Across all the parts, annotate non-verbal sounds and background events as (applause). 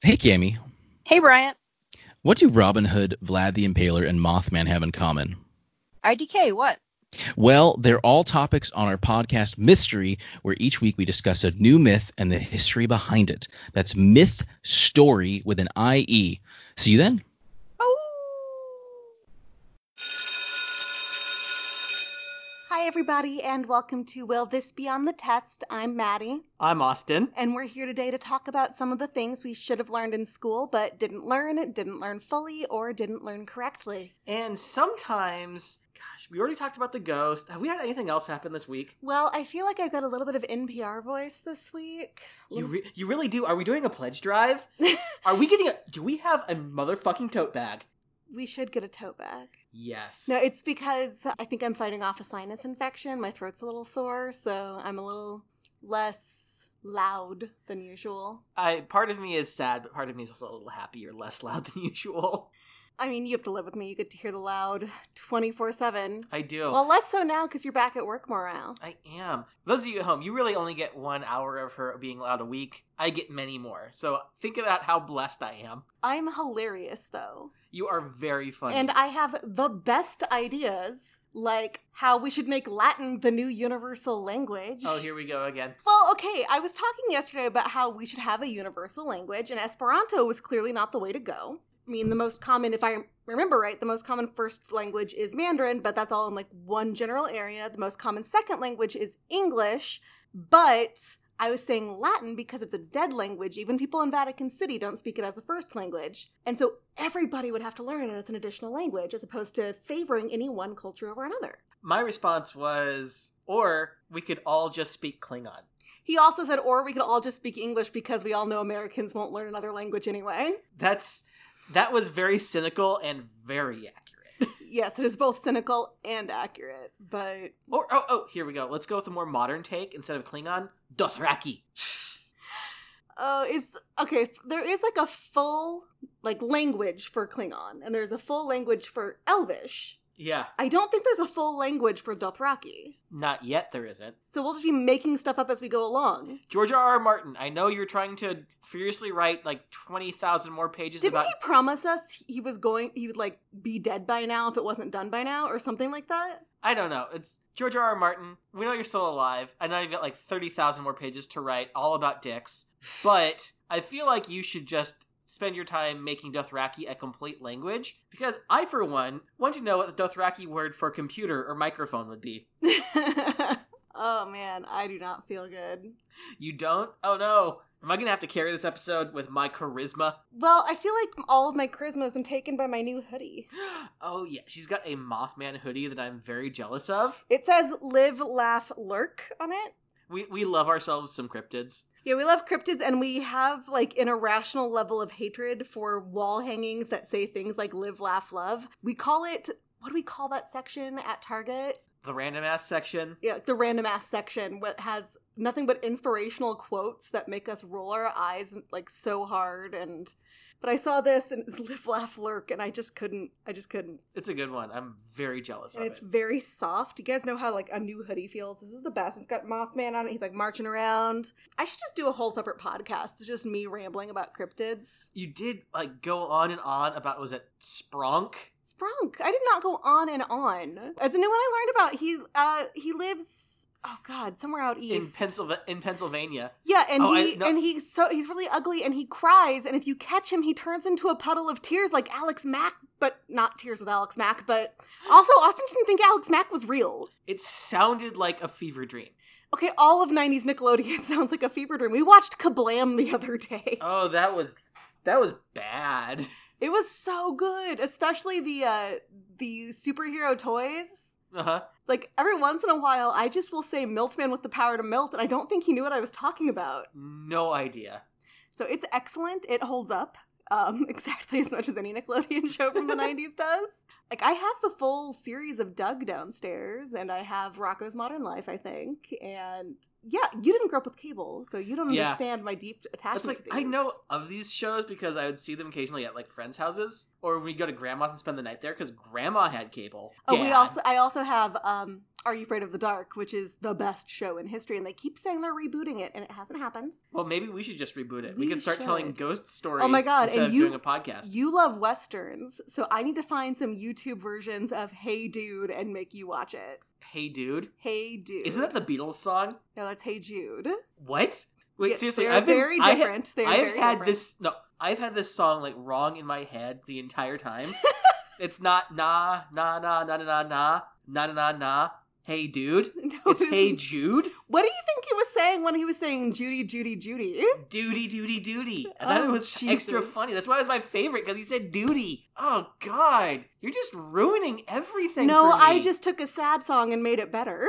Hey, Cammy. Hey, Bryant. What do Robin Hood, Vlad the Impaler, and Mothman have in common? IDK, what? Well, they're all topics on our podcast Mystery, where each week we discuss a new myth and the history behind it. That's Myth Story with an IE. See you then. Everybody, and welcome to Will This Be on the Test? I'm Maddie, I'm Austin. and we're here today to talk about some of the things we should have learned in school but didn't learn, didn't learn fully, or didn't learn correctly. And sometimes, gosh, we already talked about the ghost. Have we had anything else happen this week? Well, I feel like I've got a little bit of NPR voice this week. You re- you really do. Are we doing a pledge drive? (laughs) Are we getting a? Do we have a motherfucking tote bag? We should get a tote bag. Yes. No, it's because I think I'm fighting off a sinus infection. My throat's a little sore, so I'm a little less loud than usual. I part of me is sad, but part of me is also a little happy you're less loud (laughs) than usual. I mean, you have to live with me. You get to hear the loud 24 7. I do. Well, less so now because you're back at work more now. I am. For those of you at home, you really only get one hour of her being loud a week. I get many more. So think about how blessed I am. I'm hilarious though. You are very funny. And I have the best ideas, like how we should make Latin the new universal language. oh, here we go again. Well, okay, I was talking yesterday about how we should have a universal language, and Esperanto was clearly not the way to go. I mean, the most common, if I remember right, the most common first language is Mandarin, but that's all in like one general area. The most common second language is English, but I was saying Latin because it's a dead language. Even people in Vatican City don't speak it as a first language. And so everybody would have to learn it as an additional language as opposed to favoring any one culture over another. My response was, or we could all just speak Klingon. He also said, or we could all just speak English because we all know Americans won't learn another language anyway. That's that was very cynical and very accurate. (laughs) Yes, it is both cynical and accurate, but or oh oh, here we go. Let's go with a more modern take instead of Klingon. Dothraki. oh, is okay. There is like a full like language for Klingon, and there's a full language for Elvish. Yeah, I don't think there's a full language for Dothraki. not yet. There isn't. So we'll just be making stuff up as we go along. George R. R. Martin. I know you're trying to furiously write like twenty thousand more pages Didn't about. he promise us he was going he would like be dead by now if it wasn't done by now or something like that? I don't know. It's George R. R. Martin. We know you're still alive. I know you've got like thirty thousand more pages to write, all about dicks. (sighs) But I feel like you should just spend your time making Dothraki a complete language because I, for one, want to know what the Dothraki word for computer or microphone would be. (laughs) oh man, I do not feel good. You don't? Oh no. Am I gonna have to carry this episode with my charisma? Well, I feel like all of my charisma has been taken by my new hoodie. (gasps) Oh yeah, she's got a Mothman hoodie that I'm very jealous of. It says live, laugh, lurk on it. We we love ourselves some cryptids. Yeah, we love cryptids and we have like an irrational level of hatred for wall hangings that say things like live, laugh, love. We call it, what do we call that section at Target? The random ass section. Yeah, the random ass section what has nothing but inspirational quotes that make us roll our eyes like so hard and but I saw this and it's (laughs) live laugh lurk and I just couldn't I just couldn't. It's a good one. I'm very jealous And it's it. very soft. You guys know how like a new hoodie feels. This is the best. It's got Mothman on it. He's like marching around. I should just do a whole separate podcast. It's just me rambling about cryptids. You did like go on and on about was it Spronk? Sprunk. I did not go on and on. As a new one I learned about, he uh he lives oh god, somewhere out east. in Pennsylvania. In Pennsylvania. Yeah, and Oh, I- he no- and he's so he's really ugly and he cries and if you catch him he turns into a puddle of tears like Alex Mack, but not tears with Alex Mack, but also Austin didn't think Alex Mack was real. It sounded like a fever dream. Okay, all of 90s Nickelodeon (laughs) sounds like a fever dream. We watched Kablam the other day. Oh, that was that was bad. It was so good, especially the uh the superhero toys. Uh huh. Like every once in a while I just will say Meltman with the power to melt and I don't think he knew what I was talking about. No idea. So it's excellent. It holds up um, (laughs) exactly as much as any Nickelodeon (laughs) show from the 90s does. Like, I have the full series of Doug downstairs, and I have Rocko's Modern Life, I think. And yeah, you didn't grow up with cable, so you don't Yeah. understand my deep attachment It's like to these. I know of these shows because I would see them occasionally at like friends' houses, or we go to grandma's and spend the night there because grandma had cable. Oh, we also I also have um Are You Afraid of the Dark, which is the best show in history, and they keep saying they're rebooting it, and it hasn't happened. Well, maybe we should just reboot it. We, We could start telling ghost stories. Oh my God, instead and of you- doing a podcast. You love westerns, so I need to find some YouTube versions of Hey Dude and make you watch it. Hey, dude, Hey Dude. isn't that the Beatles song? No, that's Hey Jude. What? Wait, Yeah, seriously, they're I've been very I different. they're I've very had different. this no, I've had this song like wrong in my head the entire time. (laughs) it's not nah nah nah nah nah nah nah nah nah nah. Hey dude, No, it's it hey. Jude. What do you think saying when he was saying Judy, Judy, Judy? Duty, duty, duty. I thought oh, it Oh, was extra funny. That's why it was my favorite because he said duty. Oh God, you're just ruining everything. No, for me. I just took a sad song and made it better.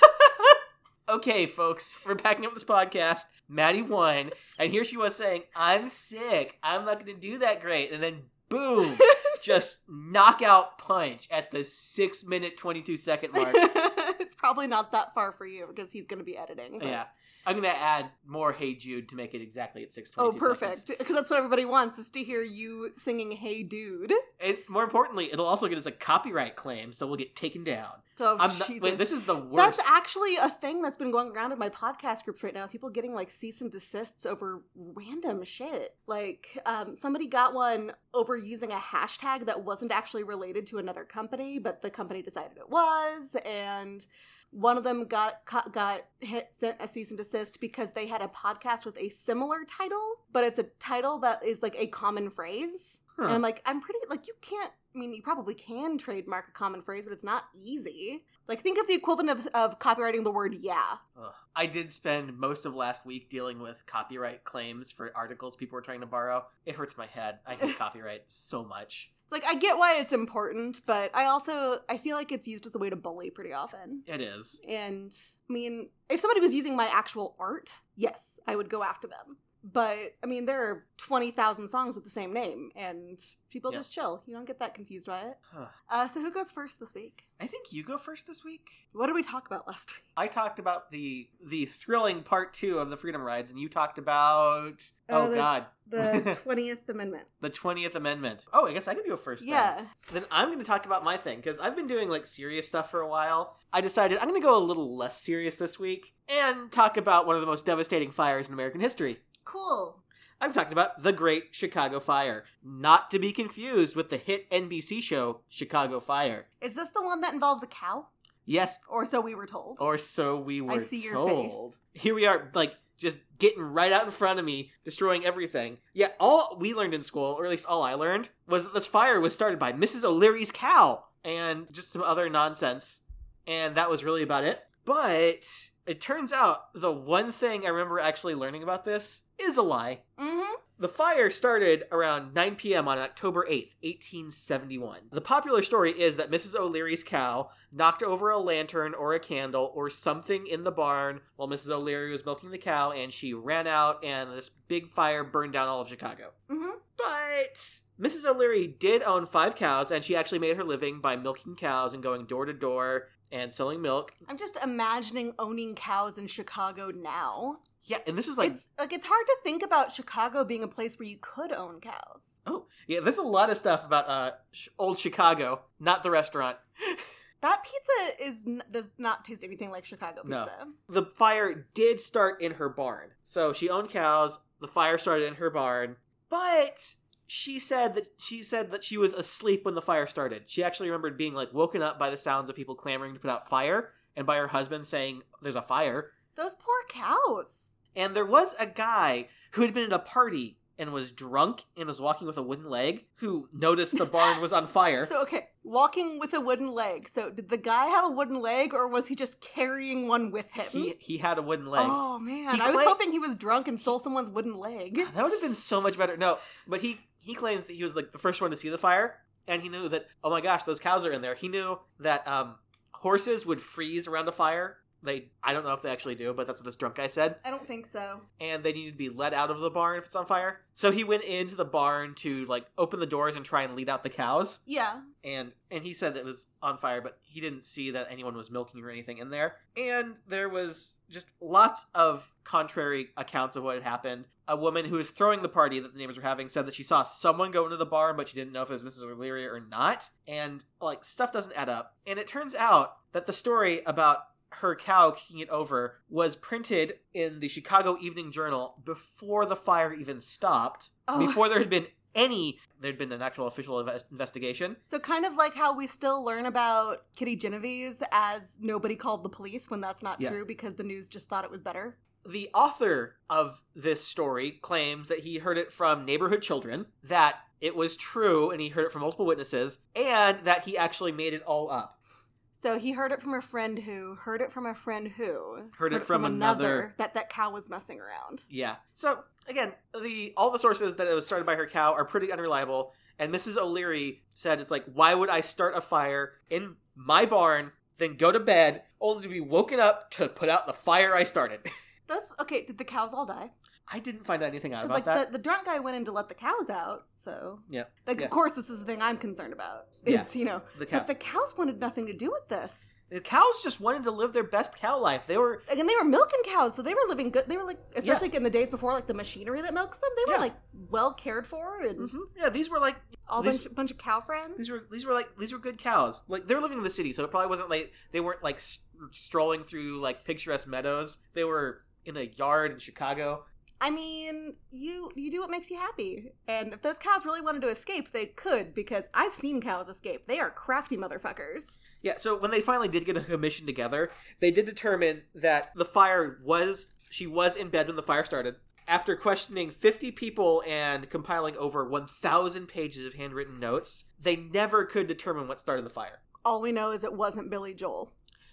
(laughs) okay, folks, we're packing up this podcast. Maddie won, and here she was saying, "I'm sick. I'm not going to do that great," and then boom, (laughs) just knockout punch at the six minute twenty two second mark. (laughs) probably not that far for you because he's going to be editing. but- yeah, I'm going to add more "Hey Jude" to make it exactly at six Oh, twenty two. perfect. Because that's what everybody wants is to hear you singing "Hey Dude." And more importantly, it'll also get us a copyright claim, so we'll get taken down. So I'm not, wait, this is the worst. That's actually a thing that's been going around in my podcast groups right now. Is people getting like cease and desists over random shit. Like um, somebody got one over using a hashtag that wasn't actually related to another company, but the company decided it was, and one of them got got hit, sent a cease and desist because they had a podcast with a similar title, but it's a title that is like a common phrase. Huh. And I'm like, I'm pretty like you can't. I mean, you probably can trademark a common phrase, but it's not easy. Like, think of the equivalent of, of copywriting the word "yeah." Ugh. I did spend most of last week dealing with copyright claims for articles people were trying to borrow. It hurts my head. I hate (laughs) copyright so much. It's like I get why it's important, but I also I feel like it's used as a way to bully pretty often. It is. And I mean, if somebody was using my actual art, yes, I would go after them. But I mean, there are twenty thousand songs with the same name, and people Yeah. just chill. You don't get that confused by it. Huh. Uh, so who goes first this week? I think you go first this week. What did we talk about last week? I talked about the the thrilling part two of the Freedom Rides, and you talked about oh, Oh, the- god The (laughs) twentieth amendment. the Twentieth Amendment. Oh, I guess I can go first. then. Yeah. Then I'm going to talk about my thing because I've been doing like serious stuff for a while. I decided I'm going to go a little less serious this week and talk about one of the most devastating fires in American history. Cool. I'm talking about the Great Chicago Fire, not to be confused with the hit NBC show Chicago Fire. Is this the one that involves a cow? Yes, Or so we were told. or so we were I see your told. face. Here we are, like just getting right out in front of me, destroying everything. Yeah, all we learned in school, or at least all I learned, was that this fire was started by Mrs. O'Leary's cow and just some other nonsense. And that was really about it. But it turns out the one thing I remember actually learning about this is a lie. mm-hmm. The fire started around 9 p.m. on October 8th, 1871. The popular story is that Mrs. O'Leary's cow knocked over a lantern or a candle or something in the barn while Mrs. O'Leary was milking the cow and she ran out and this big fire burned down all of Chicago. Mm-hmm. But Mrs. O'Leary did own five cows and she actually made her living by milking cows and going door to door and selling milk. I'm just imagining owning cows in Chicago now. Yeah, and this is like it's like it's hard to think about Chicago being a place where you could own cows. oh yeah, there's a lot of stuff about uh sh- old Chicago, not the restaurant. (laughs) That pizza is n- does not taste anything like Chicago No. pizza. the fire did start in her barn. So she owned cows. The fire started in her barn, but she said that she said that she was asleep when the fire started. She actually remembered being like woken up by the sounds of people clamoring to put out fire and by her husband saying there's a fire. Those poor cows. And there was a guy who had been at a party and was drunk and was walking with a wooden leg who noticed the barn was on fire. (laughs) So okay, walking with a wooden leg. So did the guy have a wooden leg, or was he just carrying one with him? He he had a wooden leg. Oh man, He I was hoping he was drunk and stole someone's wooden leg. That would have been so much better. No, but he he claims that he was like the first one to see the fire, and he knew that oh my gosh, those cows are in there. He knew that um, horses would freeze around a fire They, I don't know if they actually do, but that's what this drunk guy said. I don't think so. And they needed to be let out of the barn if it's on fire. So he went into the barn to like open the doors and try and lead out the cows. Yeah. And and he said that it was on fire, but he didn't see that anyone was milking or anything in there. And there was just lots of contrary accounts of what had happened. A woman who was throwing the party that the neighbors were having said that she saw someone go into the barn, but she didn't know if it was Mrs. O'Leary or not. And like stuff doesn't add up. And it turns out that the story about her cow kicking it over was printed in the Chicago Evening Journal before the fire even stopped, Oh. before there had been any there'd been an actual official invest- investigation. So kind of like how we still learn about Kitty Genovese as nobody called the police when that's not Yeah. true because the news just thought it was better. The author of this story claims that he heard it from neighborhood children, that it was true and he heard it from multiple witnesses, and that he actually made it all up. So he heard it from a friend who heard it from a friend who Heard it from another- that that cow was messing around. Yeah. So again, the all the sources that it was started by her cow are pretty unreliable. And Mrs. O'Leary said it's like, why would I start a fire in my barn, then go to bed, only to be woken up to put out the fire I started? (laughs) Those okay? Did the cows all die? I didn't find anything out about like that. the, the drunk guy went in to let the cows out. So Yeah. like Yeah. of course this is the thing I'm concerned about. Is Yeah. you know The but cows. the cows wanted nothing to do with this. The cows just wanted to live their best cow life. They were and they were milking cows, so they were living good. They were like, especially in the days before like the machinery that milks them, they were Yeah. like well cared for and Mhm. yeah. These were like all These- bunch bunch of cow friends. these were these were like these were good cows. Like they were living in the city, so it probably wasn't like they weren't like strolling through like picturesque meadows. They were in a yard in Chicago. I mean, you you do what makes you happy, and if those cows really wanted to escape, they could because I've seen cows escape. They are crafty motherfuckers. Yeah, so when they finally did get a commission together, they did determine that the fire was she was in bed when the fire started. After questioning 50 people and compiling over 1,000 pages of handwritten notes, they never could determine what started the fire. All we know is it wasn't Billy Joel.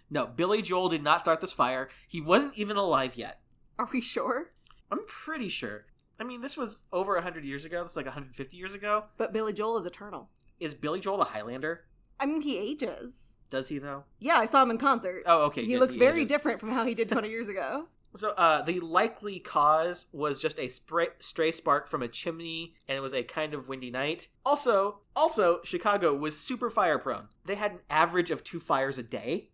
No, Billy Joel did not start this fire. He wasn't even alive yet. Are we sure? I'm pretty sure. I mean, this was over 100 years ago. This was like 150 years ago. But Billy Joel is eternal. Is Billy Joel a Highlander? I mean, he ages. Does he, though? Yeah, I saw him in concert. Oh, okay. he good. looks very is. different from how he did (laughs) 20 years ago. So, uh, the likely cause was just a spray, stray spark from a chimney, and it was a kind of windy night. Also, also, Chicago was super fire prone. They had an average of two fires a day,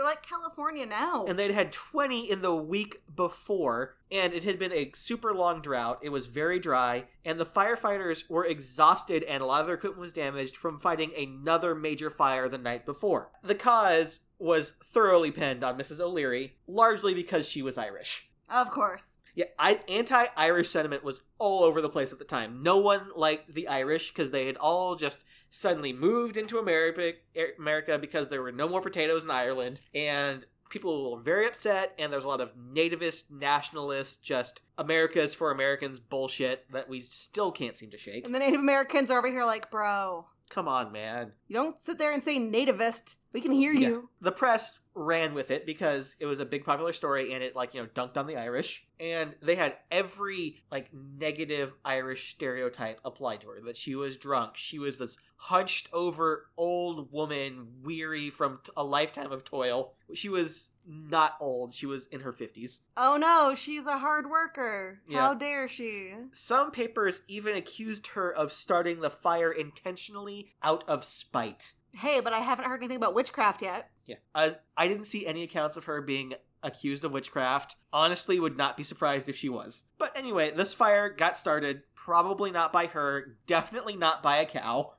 They're like California now. and they'd had 20 in the week before, and it had been a super long drought. It was very dry, and the firefighters were exhausted, and a lot of their equipment was damaged from fighting another major fire the night before. The cause was thoroughly pinned on Mrs. O'Leary, largely because she was Irish. of course. Yeah, I, anti-Irish sentiment was all over the place at the time. No one liked the Irish because they had all just suddenly moved into America, er, America because there were no more potatoes in Ireland, and people were very upset. And there was a lot of nativist, nationalist, just America's for Americans bullshit that we still can't seem to shake. And the Native Americans are over here like, bro, Come on, man. you don't sit there and say nativist. We can hear you. the press ran with it because it was a big popular story and it like you know dunked on the irish and they had every like negative irish stereotype applied to her that she was drunk she was this hunched over old woman weary from t- a lifetime of toil she was not old she was in her 50s Oh no, she's a hard worker. Yeah. How dare she? some papers even accused her of starting the fire intentionally out of spite Hey, but I haven't heard anything about witchcraft yet. Yeah. I didn't see any accounts of her being accused of witchcraft. Honestly, would not be surprised if she was. But anyway, this fire got started probably not by her, definitely not by a cow.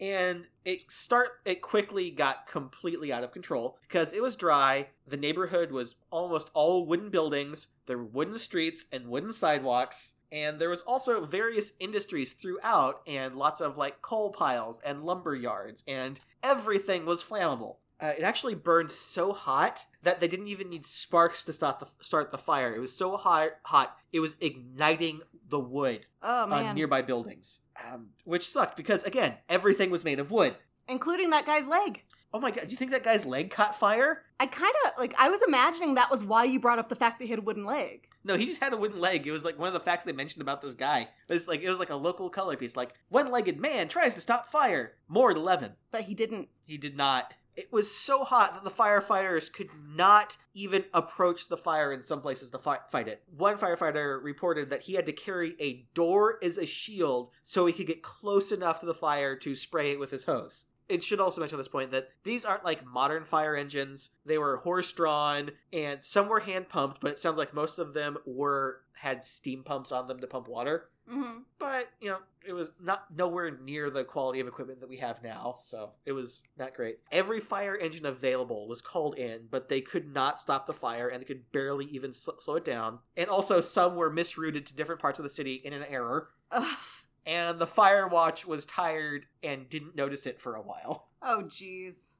And it start it quickly got completely out of control because it was dry. The neighborhood was almost all wooden buildings. There were wooden streets and wooden sidewalks. And there was also various industries throughout and lots of like coal piles and lumber yards and everything was flammable. Uh, it actually burned so hot that they didn't even need sparks to start the start the fire. It was so hot, hot it was igniting the wood Oh man. on nearby buildings, um, which sucked because again, everything was made of wood. Including that guy's leg. Oh my god! Do you think that guy's leg caught fire? I kind of like. I was imagining that was why you brought up the fact that he had a wooden leg. No, he just had a wooden leg. It was like one of the facts they mentioned about this guy. It's like it was like a local color piece. Like one-legged man tries to stop fire. More eleven. But he didn't. He did not. It was so hot that the firefighters could not even approach the fire in some places to fi- fight it. One firefighter reported that he had to carry a door as a shield so he could get close enough to the fire to spray it with his hose. It should also mention at this point that these aren't like modern fire engines. They were horse drawn and some were hand pumped, but it sounds like most of them were had steam pumps on them to pump water hmm but you know it was not nowhere near the quality of equipment that we have now so it was not great. Every fire engine available was called in but they could not stop the fire and they could barely even sl- slow it down. And also some were misrouted to different parts of the city in an error. Ugh. and the fire watch was tired and didn't notice it for a while. Oh, jeez.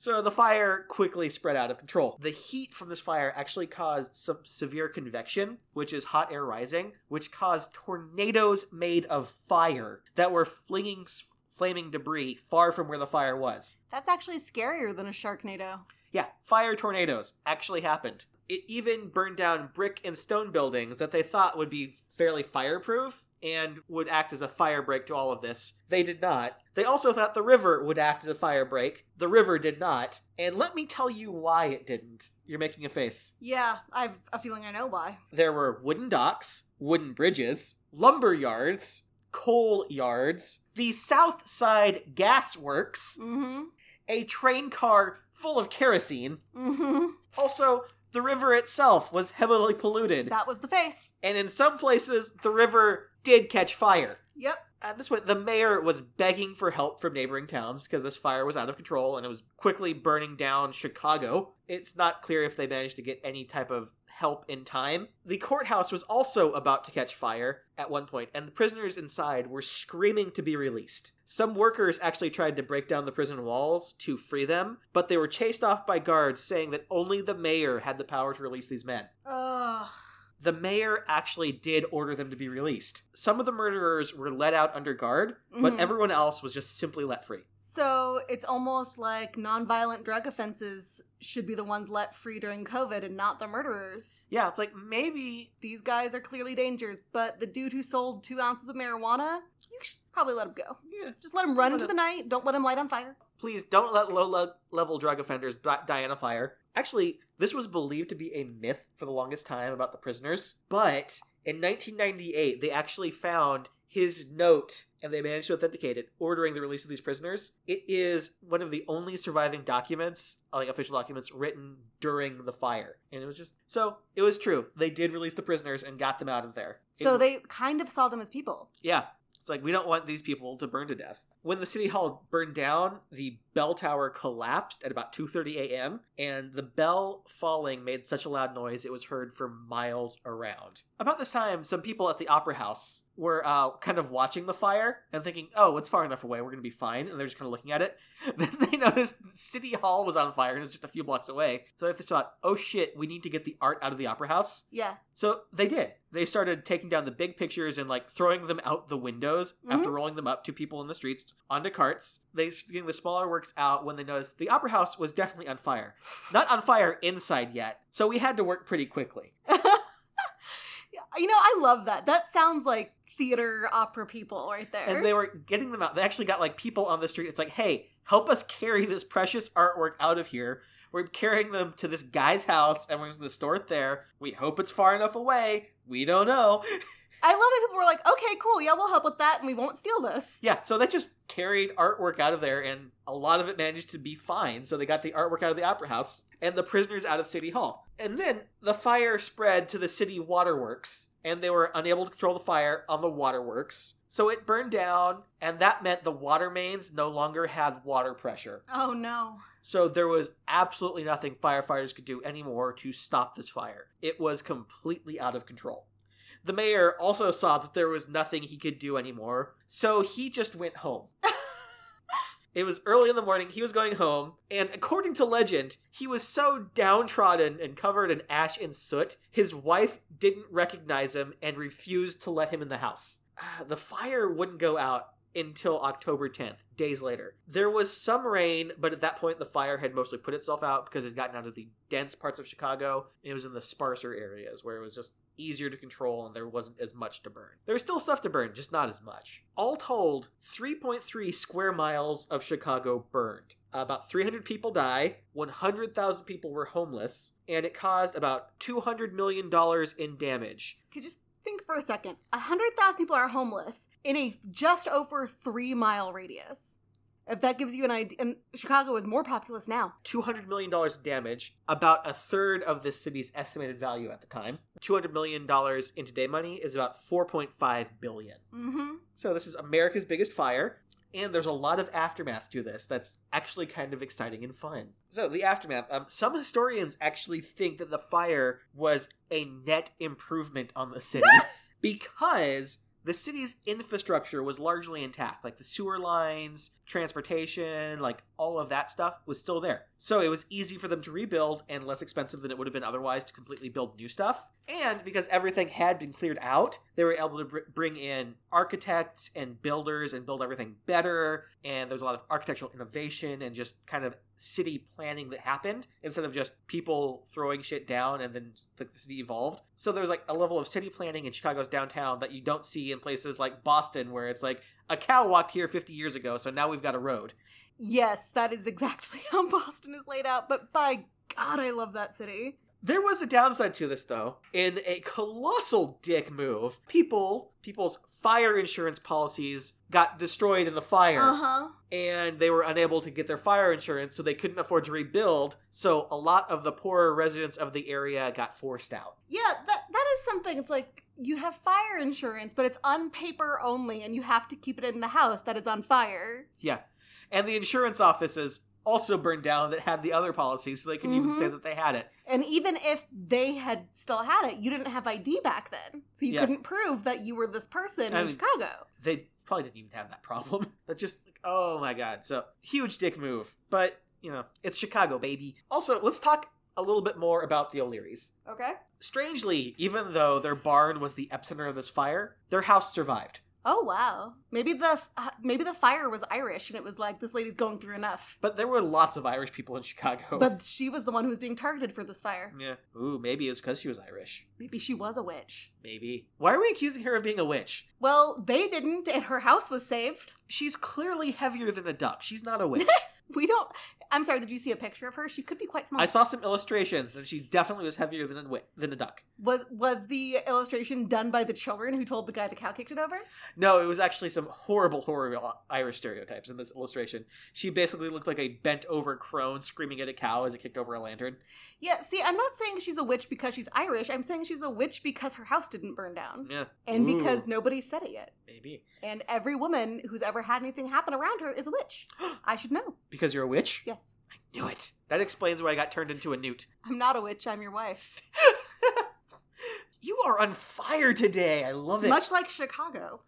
So the fire quickly spread out of control. The heat from this fire actually caused some severe convection, which is hot air rising, which caused tornadoes made of fire that were flinging flaming debris far from where the fire was. That's actually scarier than a Sharknado. Yeah, fire tornadoes actually happened. It even burned down brick and stone buildings that they thought would be fairly fireproof and would act as a fire break to all of this. They did not. They also thought the river would act as a fire break. The river did not. And let me tell you why it didn't. You're making a face. Yeah, I've a feeling I know why. There were wooden docks, wooden bridges, lumber yards, coal yards, the South Side Gas Works, Mm-hmm. a train car full of kerosene. Mm-hmm. Also, the river itself was heavily polluted, That was the face. and in some places, the river did catch fire. Yep. At this point, the mayor was begging for help from neighboring towns because this fire was out of control and it was quickly burning down Chicago. It's not clear if they managed to get any type of help in time. The courthouse was also about to catch fire at one point, and the prisoners inside were screaming to be released. Some workers actually tried to break down the prison walls to free them, but they were chased off by guards saying that only the mayor had the power to release these men Ugh. The mayor actually did order them to be released. Some of the murderers were let out under guard, but Mhm. everyone else was just simply let free. So it's almost like nonviolent drug offenses should be the ones let free during COVID and not the murderers. Yeah, it's like maybe These guys are clearly dangers, but the dude who sold two ounces of marijuana, you should probably let him go. yeah, Just let him run Let into him- the night. Don't let him light on fire. please don't let low le- level drug offenders di- die in a fire. Actually, this was believed to be a myth for the longest time about the prisoners, but in 1998 they actually found his note and they managed to authenticate it ordering the release of these prisoners it is one of the only surviving documents like official documents written during the fire and it was just so it was true they did release the prisoners and got them out of there So It- they kind of saw them as people. yeah. It's like we don't want these people to burn to death. When the city hall burned down, the bell tower collapsed at about 2:30 a.m. and the bell falling made such a loud noise it was heard for miles around. About this time, some people at the opera house were uh, kind of watching the fire and thinking, "Oh, it's far enough away. We're going to be fine." And they're just kind of looking at it. (laughs) Then they noticed City Hall was on fire and it's just a few blocks away. So they thought, "Oh shit, we need to get the art out of the opera house." Yeah. So they did. They started taking down the big pictures and like throwing them out the windows after rolling them up to people in the streets onto carts. They getting the smaller works out when they noticed the opera house was definitely on fire. Not on fire inside yet. So we had to work pretty quickly. (laughs) You know, I love that. That sounds like theater opera people right there. And they were getting them out. They actually got like people on the street. It's like, hey, help us carry this precious artwork out of here. We're carrying them to this guy's house and we're just going to store it there. We hope it's far enough away. We don't know. (laughs) I love that people were like, okay, cool, yeah, we'll help with that and we won't steal this. Yeah, so that just carried artwork out of there, and a lot of it managed to be fine. So they got the artwork out of the opera house and the prisoners out of City Hall. And then the fire spread to the city waterworks, and they were unable to control the fire on the waterworks. So it burned down, and that meant the water mains no longer had water pressure. Oh no. So there was absolutely nothing firefighters could do anymore to stop this fire. It was completely out of control. The mayor also saw that there was nothing he could do anymore, so he just went home. (laughs) it was early in the morning, he was going home, and according to legend, he was so downtrodden and covered in ash and soot, his wife didn't recognize him and refused to let him in the house. Ah, The fire wouldn't go out until October 10th, days later. There was some rain, but at that point the fire had mostly put itself out because it had gotten out of the dense parts of Chicago and it was in the sparser areas where it was just easier to control and there wasn't as much to burn. There was still stuff to burn, just not as much. All told, 3.3 square miles of Chicago burned. About 300 people die, 100,000 people were homeless, and it caused about $200 million in damage. Could just think for a second. A hundred thousand people are homeless in a just over three mile radius. If that gives you an idea, and Chicago is more populous now. $200 million in damage, about a third of the city's estimated value at the time. $200 million in today money is about 4.5 billion. Mm-hmm. So this is America's biggest fire, and there's a lot of aftermath to this that's actually kind of exciting and fun. So the aftermath, um, some historians actually think that the fire was a net improvement on the city (laughs) because the city's infrastructure was largely intact, like the sewer lines, transportation, like all of that stuff was still there. So it was easy for them to rebuild and less expensive than it would have been otherwise to completely build new stuff. And because everything had been cleared out, they were able to br- bring in architects and builders and build everything better. And there's a lot of architectural innovation and just kind of city planning that happened instead of just people throwing shit down and then the city evolved. So there's like a level of city planning in Chicago's downtown that you don't see in places like Boston where it's like a cow walked here 50 years ago, so now we've got a road. Yes, that is exactly (laughs) how Boston is laid out. But by God, I love that city. There was a downside to this though. In a colossal dick move, people people's fire insurance policies got destroyed in the fire Uh huh. and they were unable to get their fire insurance so they couldn't afford to rebuild. So a lot of the poorer residents of the area got forced out. Yeah, that is something. It's like you have fire insurance, but it's on paper only, and you have to keep it in the house that is on fire. Yeah. And the insurance offices also burned down that had the other policies so they could even Mhm. say that they had it. And even if they had still had it, you didn't have ID back then, so you Yeah. couldn't prove that you were this person I in mean- Chicago. They probably didn't even have that problem. (laughs) That just like, oh my god. So huge dick move. But, you know, it's Chicago, baby. Also, let's talk a little bit more about the O'Learys. Okay. Strangely, even though their barn was the epicenter of this fire, their house survived. Oh wow. Maybe the uh, maybe the fire was Irish, and it was like this lady's going through enough. But there were lots of Irish people in Chicago. But she was the one who was being targeted for this fire. yeah. Ooh, maybe it was because she was Irish. Maybe she was a witch. Maybe. Why are we accusing her of being a witch? Well, they didn't, and her house was saved. She's clearly heavier than a duck. She's not a (laughs) witch. We don't. I'm sorry. Did you see a picture of her? She could be quite small. I saw some illustrations, and she definitely was heavier than a than a duck. Was was the illustration done by the children who told the guy the cow kicked it over? No, it was actually some horrible, horrible Irish stereotypes in this illustration. She basically looked like a bent over crone screaming at a cow as it kicked over a lantern. Yeah. See, I'm not saying she's a witch because she's Irish. I'm saying she's a witch because her house didn't burn down, Yeah, and Ooh, because nobody said it yet. maybe And every woman who's ever had anything happen around her is a witch. (gasps) I should know. Because you're a witch. Yes. I knew it. That explains why I got turned into a newt. I'm not a witch. I'm your wife. (laughs) You are on fire today. I love it. Much like Chicago.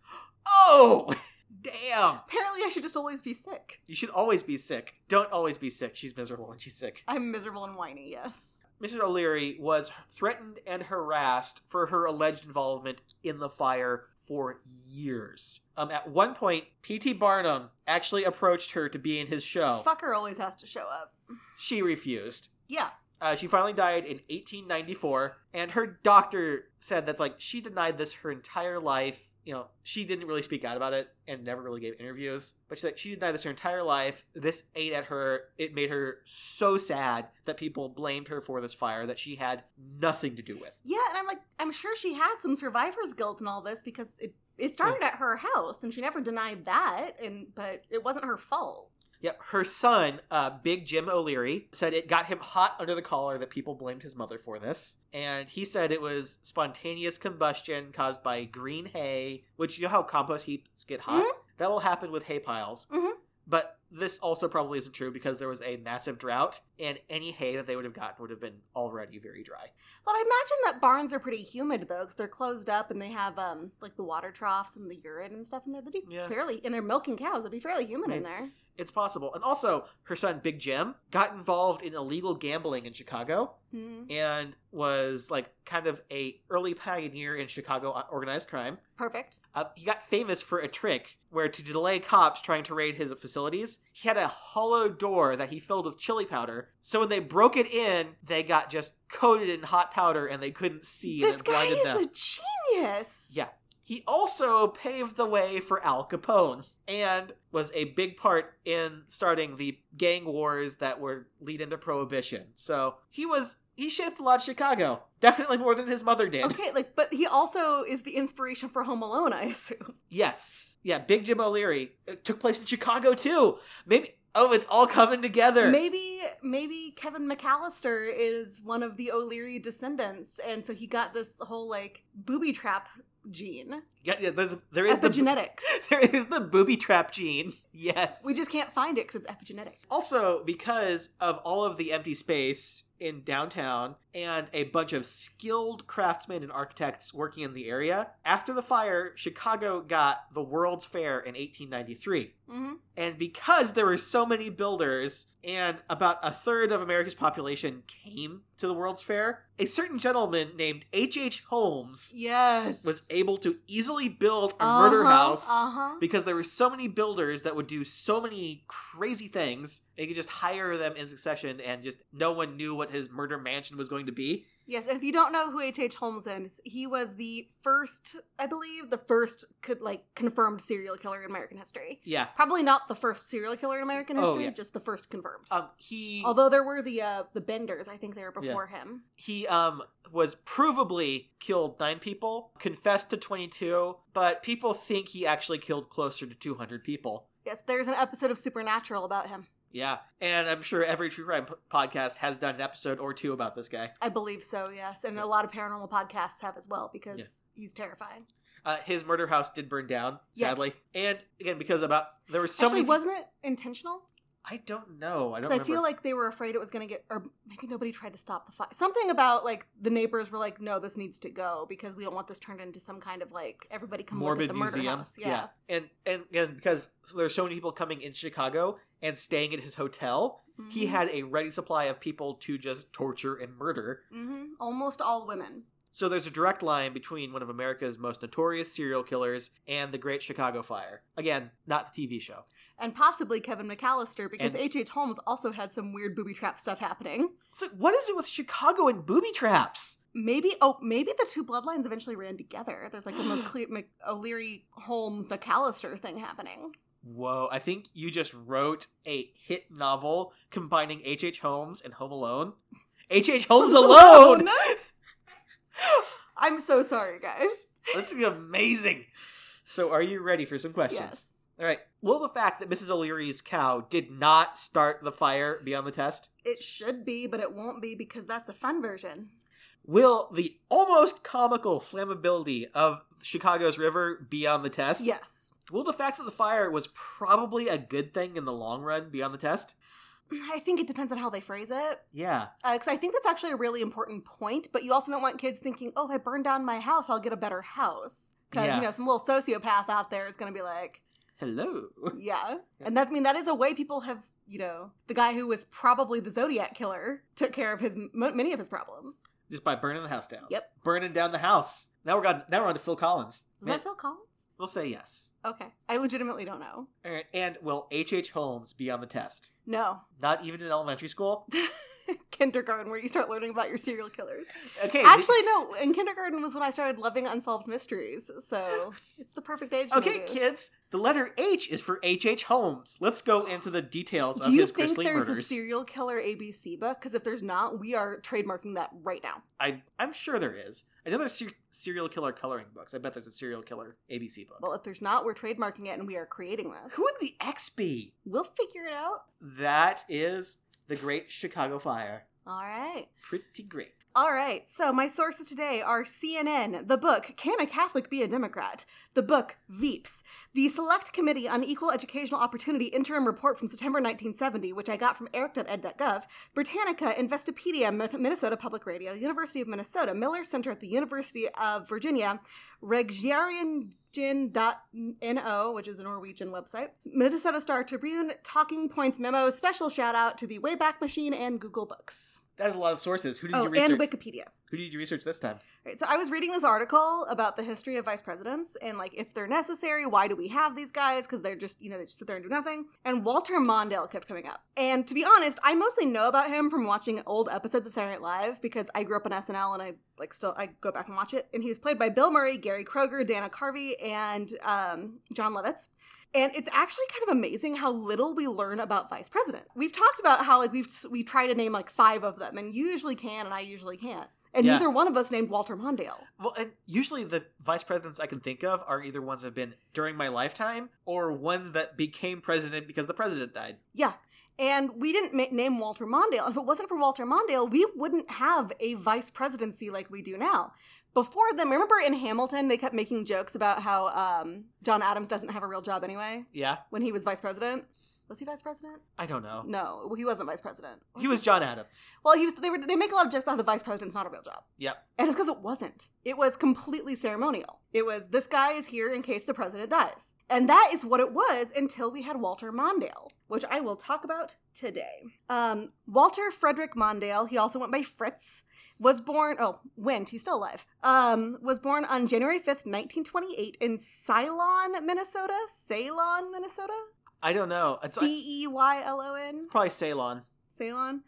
oh, (laughs) damn. Apparently, I should just always be sick. You should always be sick. Don't always be sick. She's miserable when she's sick. I'm miserable and whiny. Yes. Mrs. O'Leary was threatened and harassed for her alleged involvement in the fire for years. Um, at one point, P.T. Barnum actually approached her to be in his show. Fucker always has to show up. She refused. Yeah. Uh, she finally died in 1894, and her doctor said that like she denied this her entire life. You know, she didn't really speak out about it and never really gave interviews. But she said she denied this her entire life. This ate at her. It made her so sad that people blamed her for this fire that she had nothing to do with. Yeah, and I'm like, I'm sure she had some survivor's guilt and all this because it it started at her house, and she never denied that. And but it wasn't her fault. Yep, her son, uh, Big Jim O'Leary, said it got him hot under the collar that people blamed his mother for this. And he said it was spontaneous combustion caused by green hay, which you know how compost heaps get hot? That will happen with hay piles. Mhm. But this also probably isn't true because there was a massive drought, and any hay that they would have gotten would have been already very dry. But I imagine that barns are pretty humid though, because they're closed up and they have um like the water troughs and the urine and stuff in there. They'd be Yeah. fairly, and they're milking cows. It'd be fairly humid in there. It's possible. And also, her son, Big Jim, got involved in illegal gambling in Chicago. Hmm. and was like kind of a early pioneer in Chicago organized crime. Perfect. Uh, he got famous for a trick where to delay cops trying to raid his facilities, he had a hollow door that he filled with chili powder So when they broke it in, they got just coated in hot powder and they couldn't see and This guy is them. a genius. Yeah. He also paved the way for Al Capone and was a big part in starting the gang wars that were lead into prohibition. So he was he shaped a lot of Chicago. Definitely more than his mother did. Okay, like, but he also is the inspiration for Home Alone, I assume. Yes. Yeah, Big Jim O'Leary. It took place in Chicago too. Maybe oh, it's all coming together. Maybe, maybe Kevin McAllister is one of the O'Leary descendants, and so he got this whole like booby trap gene, Yeah, yeah there's, there is the epigenetics. (laughs) there is the booby trap gene. Yes. we just can't find it because it's epigenetic. Also, because of all of the empty space in downtown and a bunch of skilled craftsmen and architects working in the area, after the fire, Chicago got the World's Fair in 1893. hmm And because there were so many builders and about a third of America's population came to the World's Fair, a certain gentleman named H.H. H. Holmes Yes, was able to easily build a murder house Uh huh. because there were so many builders that would do so many crazy things and you could just hire them in succession and just no one knew what his murder mansion was going to be Yes, and if you don't know who H.H. H. Holmes is, he was the first, I believe, the first could like confirmed serial killer in American history. yeah Probably not the first serial killer in American Oh, history, yeah. just the first confirmed. um he Although there were the uh, the Benders, I think they were before him. he um was provably killed nine people confessed to 22 but people think he actually killed closer to 200 people Yes, there's an episode of Supernatural about him. Yeah and i'm sure every true crime podcast has done an episode or two about this guy I believe so, yes, and a lot of paranormal podcasts have as well because Yeah. he's terrifying. uh, his murder house did burn down sadly Yes. and again because about there were so Actually, many wasn't it intentional? I don't know i don't I feel like they were afraid it was going to get, or maybe nobody tried to stop the fire. Something about like the neighbors were like, "No, this needs to go because we don't want this turned into some kind of like everybody come morbid look at the murder museum. house." Yeah. and and and because there's so many people coming in Chicago and staying at his hotel, he Mhm. had a ready supply of people to just torture and murder. Mhm. almost all women. So there's a direct line between one of America's most notorious serial killers and the Great Chicago Fire. Again, not the TV show. And possibly Kevin McAllister because H.H. H. Holmes also had some weird booby trap stuff happening. So what is it with Chicago and booby traps? Maybe oh maybe the two bloodlines eventually ran together. There's like a (gasps) O'Leary Holmes McAllister thing happening. Whoa, I think you just wrote a hit novel combining H.H. H. Holmes and Home Alone. H.H. H. Holmes (laughs) alone! (laughs) I'm so sorry, guys. That's amazing. So, are you ready for some questions? Yes. All right. Will the fact that Mrs. O'Leary's cow did not start the fire be on the test? It should be, but it won't be because that's a fun version. Will the almost comical flammability of Chicago's river be on the test? Yes. Will the fact that the fire was probably a good thing in the long run be on the test? I think it depends on how they phrase it. Yeah. Uh, because I think that's actually a really important point, but you also don't want kids thinking, oh, if I burn down my house, I'll get a better house. Because, Yeah. you know, some little sociopath out there is going to be like, Hello. (laughs) yeah. And that's, I mean, that is a way people have, you know, the guy who was probably the Zodiac killer took care of his m- many of his problems. Just by burning the house down. Yep. Burning down the house. Now we're got now we're on to Phil Collins. Was Man, that Phil Collins? We'll say yes. Okay. I legitimately don't know. All right. And will H.H. H. Holmes be on the test? No. Not even in elementary school? (laughs) (laughs) kindergarten where you start learning about your serial killers. Okay. Actually, no. In kindergarten was when I started loving unsolved mysteries, so it's the perfect age. Okay, kids, the letter H is for H.H. H. Holmes. Let's go into the details Do you think there's a serial killer ABC book? Because if there's not, we are trademarking that right now. I, I'm sure there is. I know there's ser- serial killer coloring books. I bet there's a serial killer ABC book. Well, if there's not, we're trademarking it and we are creating this. Who would the X be? We'll figure it out. That is the Great Chicago Fire. All right. Pretty great. All right, so my sources today are CNN, the book Can a Catholic Be a Democrat? The book Veeps, the Select Committee on Equal Educational Opportunity interim report from September 1970, which I got from eric.ed.gov, Britannica, Investopedia, Minnesota Public Radio, University of Minnesota, Miller Center at the University of Virginia, Regjeringen.no, which is a Norwegian website, Minnesota Star Tribune, Talking Points Memo, special shout out to the Wayback Machine and Google Books. That is a lot of sources. Who did Oh, you research? and Wikipedia. Who did you research this time? Right, so I was reading this article about the history of vice presidents and like if they're necessary, why do we have these guys? Because they're just you know they just sit there and do nothing. And Walter Mondale kept coming up. And to be honest, I mostly know about him from watching old episodes of Saturday Night Live because I grew up on SNL and I like still I go back and watch it. And he was played by Bill Murray, Gary Kroeger, Dana Carvey, and um, Jon Lovitz. And it's actually kind of amazing how little we learn about vice president. We've talked about how like we've we try to name like five of them, and you usually can, and I usually can't. And Yeah. neither one of us named Walter Mondale. Well, and usually the vice presidents I can think of are either ones that have been during my lifetime or ones that became president because the president died. Yeah. And we didn't ma- name Walter Mondale. And if it wasn't for Walter Mondale, we wouldn't have a vice presidency like we do now. Before them, remember in Hamilton, they kept making jokes about how um, John Adams doesn't have a real job anyway Yeah, when he was vice president. Was he vice president? I don't know. No, well, he wasn't vice president. He was John Adams. Well, he was. They were. They make a lot of jokes about the vice president's not a real job, Yep. and it's because it wasn't. It was completely ceremonial. It was this guy is here in case the president dies, and that is what it was until we had Walter Mondale, which I will talk about today. Um, Walter Frederick Mondale, he also went by Fritz, was born. Oh, went. He's still alive. Um, was born on January fifth, nineteen twenty-eight, in Ceylon, Minnesota. Ceylon, Minnesota. I don't know. It's, C E Y L O N. it's probably Ceylon. Ceylon.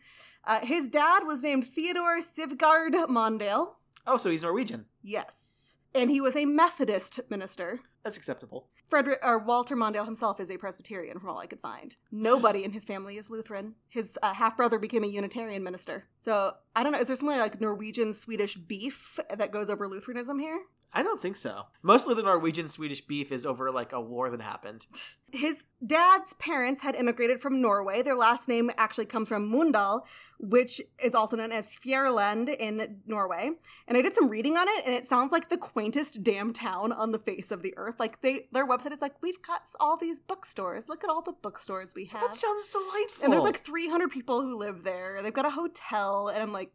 Uh, his dad was named Theodore Sivgard Mondale. Oh, so he's Norwegian. Yes. And he was a Methodist minister. That's acceptable. Frederick or Walter Mondale himself is a Presbyterian, from all I could find. Nobody in his family is Lutheran. His uh, half brother became a Unitarian minister. So I don't know. Is there something like Norwegian Swedish beef that goes over Lutheranism here? I don't think so. Mostly the Norwegian Swedish beef is over like a war that happened. His dad's parents had immigrated from Norway. Their last name actually comes from Mundal, which is also known as Fjærland in Norway. And I did some reading on it, and it sounds like the quaintest damn town on the face of the earth. Like they, their website is like, we've got all these bookstores. Look at all the bookstores we have. That sounds delightful. and there's like 300 people who live there. They've got a hotel, and I'm like,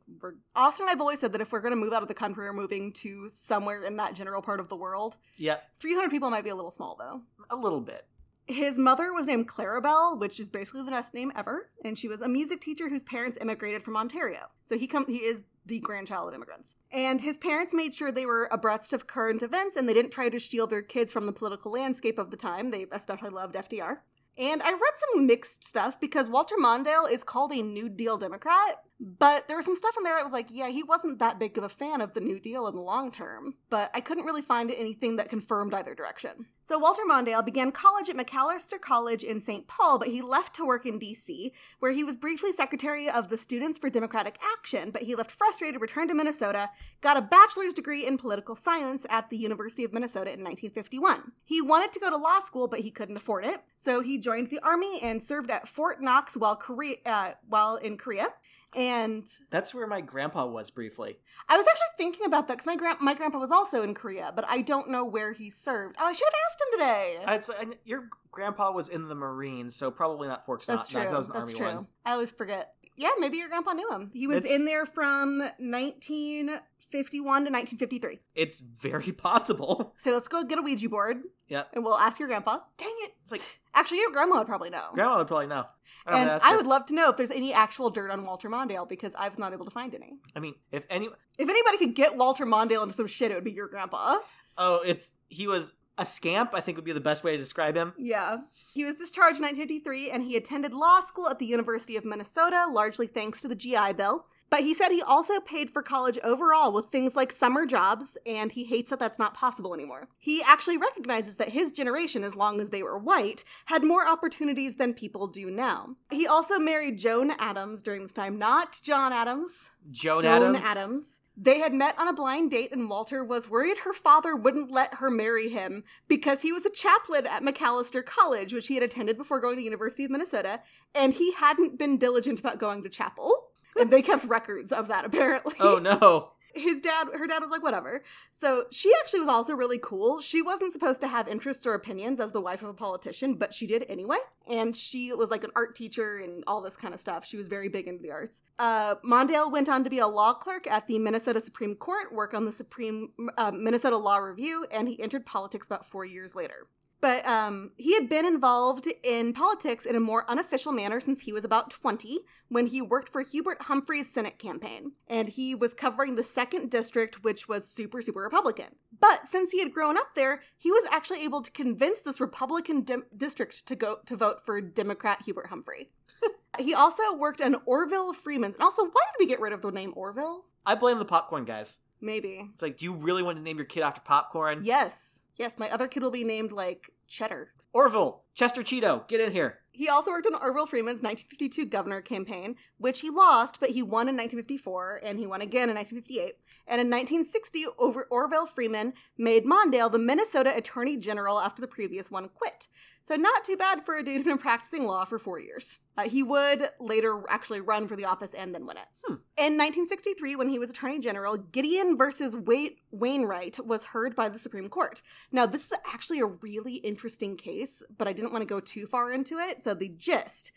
Austin and I've always said that if we're going to move out of the country, we're moving to somewhere in that general part of the world. yeah, 300 people might be a little small though. a little bit. His mother was named Clarabelle, which is basically the best name ever, and she was a music teacher whose parents immigrated from Ontario. So he come he is the grandchild of immigrants. And his parents made sure they were abreast of current events and they didn't try to shield their kids from the political landscape of the time. They especially loved FDR. And I read some mixed stuff because Walter Mondale is called a New Deal Democrat, but there was some stuff in there that was like, yeah, he wasn't that big of a fan of the New Deal in the long term. But I couldn't really find anything that confirmed either direction. So Walter Mondale began college at Macalester College in St. Paul, but he left to work in D.C., where he was briefly secretary of the Students for Democratic Action. But he left frustrated, returned to Minnesota, got a bachelor's degree in political science at the University of Minnesota in 1951. He wanted to go to law school, but he couldn't afford it, so he joined the army and served at Fort Knox while Korea, uh, while in Korea. And That's where my grandpa was briefly. I was actually thinking about that because my grand my grandpa was also in Korea, but I don't know where he served. Oh, I should have asked him today. Uh, I'd and your grandpa was in the Marines, so probably not Fort Knox. That's true. That was an That's Army true. one. I always forget. Yeah, maybe your grandpa knew him. He was It's- in there from 1951 to 1953. It's very (laughs) possible. So let's go get a Ouija board Yep. and we'll ask your grandpa. Dang it! It's like Actually, your grandma would probably know. grandma would probably know. I and have to ask I would love to know if there's any actual dirt on Walter Mondale because I've not able to find any. I mean, if any, If anybody could get Walter Mondale into some shit, it would be your grandpa. oh, it's he was a scamp. I think would be the best way to describe him. Yeah. He was discharged in 1953 and he attended law school at the University of Minnesota, largely thanks to the GI Bill. But he said he also paid for college overall with things like summer jobs, and he hates that that's not possible anymore. He actually recognizes that his generation, as long as they were white, had more opportunities than people do now. He also married Joan Adams during this time, not John Adams. Joan, Joan Adam. Adams. They had met on a blind date, and Walter was worried her father wouldn't let her marry him because he was a chaplain at Macalester College, which he had attended before going to the University of Minnesota, and he hadn't been diligent about going to chapel. And they kept records of that, apparently Oh no! His dad her dad was like whatever. So she actually was also really cool. She wasn't supposed to have interests or opinions as the wife of a politician but she did anyway. And she was like an art teacher and all this kind of stuff. She was very big into the arts. Uh, mondale went on to be a law clerk at the minnesota supreme court work on the supreme uh, minnesota law review and he entered politics about four years later But um, he had been involved in politics in a more unofficial manner since he was about 20 when he worked for Hubert Humphrey's Senate campaign. And he was covering the second district, which was super, super Republican. But since he had grown up there, he was actually able to convince this Republican dim- district to go to vote for Democrat Hubert Humphrey. (laughs) he also worked on Orville Freeman's. And also, why did we get rid of the name Orville? I blame the popcorn guys. Maybe. It's like, do you really want to name your kid after popcorn? Yes. Yes, my other kid will be named like Cheddar. Orville, Chester Cheeto, get in here. He also worked on Orville Freeman's 1952 governor campaign, which he lost, but he won in 1954 and he won again in 1958. And in 1960, over Orville Freeman made Mondale the Minnesota Attorney General after the previous one quit. So not too bad for a dude who'd been practicing law for four years. Uh, he would later actually run for the office and then win it. Hmm. In 1963, when he was Attorney General, Gideon versus Wait- Wainwright was heard by the Supreme Court. Now, this is actually a really interesting case, but I didn't want to go too far into it. So the gist.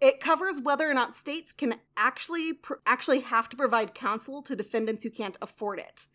It covers whether or not states can actually pr- actually have to provide counsel to defendants who can't afford it.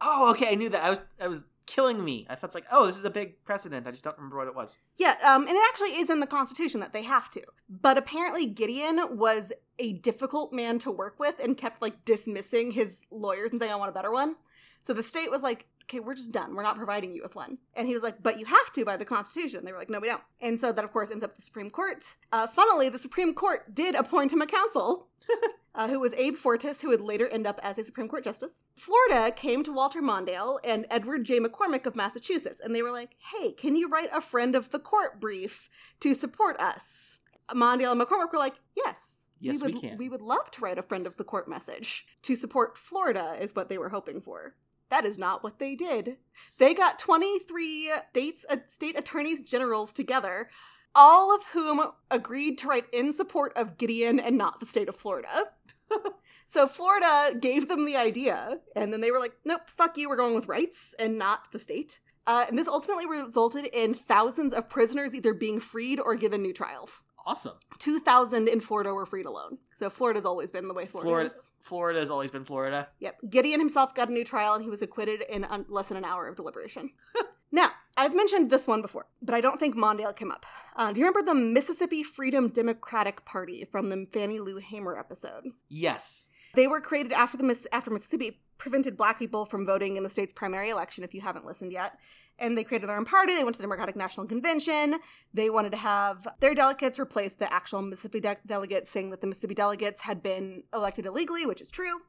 Oh, okay, I knew that. I was, I was killing me. I thought it's like, oh, this is a big precedent. I just don't remember what it was. Yeah, um, and it actually is in the Constitution that they have to. But apparently, Gideon was a difficult man to work with and kept like dismissing his lawyers and saying, "I want a better one." So the state was like, "Okay, we're just done. We're not providing you with one." And he was like, "But you have to by the Constitution." They were like, "No, we don't." And so that, of course, ends up the Supreme Court. Uh, funnily, the Supreme Court did appoint him a counsel. (laughs) uh, who was Abe Fortas, who would later end up as a Supreme Court justice. Florida came to Walter Mondale and Edward J. McCormack of Massachusetts, and they were like, hey, can you write a friend of the court brief to support us? Mondale and McCormack were like, yes. Yes, we would, can. We would love to write a friend of the court message to support Florida, is what they were hoping for. That is not what they did. They got 23 states, uh, state attorneys generals together, all of whom agreed to write in support of Gideon and not the state of Florida. (laughs) so Florida gave them the idea, and then they were like, nope, fuck you, we're going with rights and not the state. Uh, and this ultimately resulted in thousands of prisoners either being freed or given new trials. Awesome. 2,000 in Florida were freed alone. So Florida's always been the way Florida, Florida, is. Florida has always been Florida. Yep. Gideon himself got a new trial and he was acquitted in un- less than an hour of deliberation. (laughs) now, I've mentioned this one before, but I don't think Mondale came up. Uh, do you remember the Mississippi Freedom Democratic Party from the Fannie Lou Hamer episode? Yes. They were created after the after Mississippi prevented black people from voting in the state's primary election. If you haven't listened yet, and they created their own party. They went to the Democratic National Convention. They wanted to have their delegates replace the actual Mississippi de- delegates, saying that the Mississippi delegates had been elected illegally, which is true.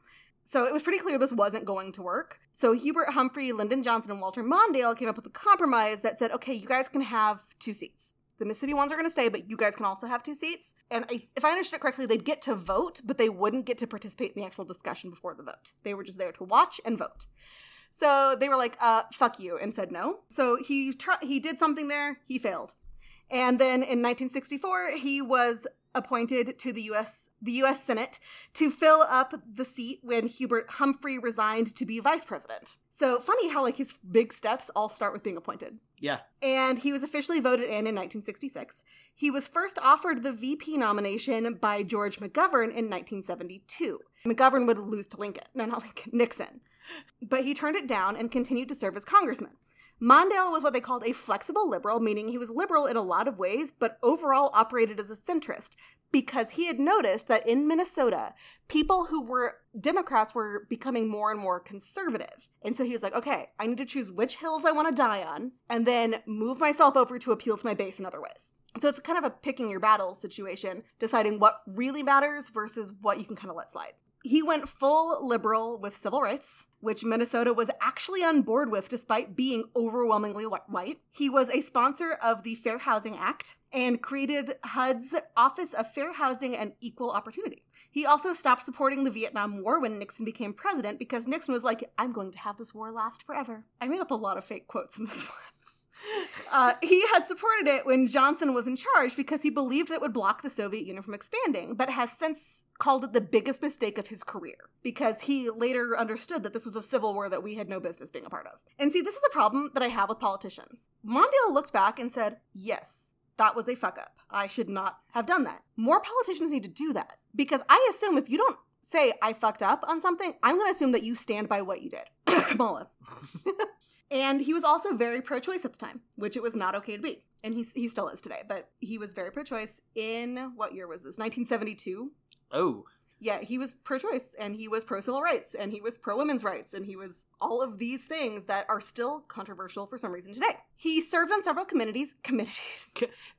So it was pretty clear this wasn't going to work. So Hubert Humphrey, Lyndon Johnson, and Walter Mondale came up with a compromise that said, okay, you guys can have two seats. The Mississippi ones are going to stay, but you guys can also have two seats. And I, if I understood it correctly, they'd get to vote, but they wouldn't get to participate in the actual discussion before the vote. They were just there to watch and vote. So they were like, uh, fuck you, and said no. So he tr- he did something there, he failed. And then in 1964, he was appointed to the US the US Senate to fill up the seat when Hubert Humphrey resigned to be vice president. So funny how like his big steps all start with being appointed. Yeah. And he was officially voted in in 1966. He was first offered the VP nomination by George McGovern in 1972. McGovern would lose to Lincoln, no, not Lincoln, Nixon. But he turned it down and continued to serve as congressman. Mondale was what they called a flexible liberal, meaning he was liberal in a lot of ways, but overall operated as a centrist because he had noticed that in Minnesota, people who were Democrats were becoming more and more conservative. And so he was like, okay, I need to choose which hills I want to die on and then move myself over to appeal to my base in other ways. So it's kind of a picking your battles situation, deciding what really matters versus what you can kind of let slide. He went full liberal with civil rights, which Minnesota was actually on board with despite being overwhelmingly white. He was a sponsor of the Fair Housing Act and created HUD's Office of Fair Housing and Equal Opportunity. He also stopped supporting the Vietnam War when Nixon became president because Nixon was like, I'm going to have this war last forever. I made up a lot of fake quotes in this (laughs) one. Uh, he had supported it when Johnson was in charge because he believed it would block the Soviet Union from expanding, but has since called it the biggest mistake of his career because he later understood that this was a civil war that we had no business being a part of. And see, this is a problem that I have with politicians. Mondale looked back and said, Yes, that was a fuck up. I should not have done that. More politicians need to do that because I assume if you don't say I fucked up on something, I'm going to assume that you stand by what you did. (coughs) Kamala. (laughs) And he was also very pro choice at the time, which it was not okay to be. And he, he still is today, but he was very pro choice in what year was this? 1972. Oh, Yeah, he was pro choice and he was pro civil rights and he was pro women's rights and he was all of these things that are still controversial for some reason today. He served on several committees. Committees.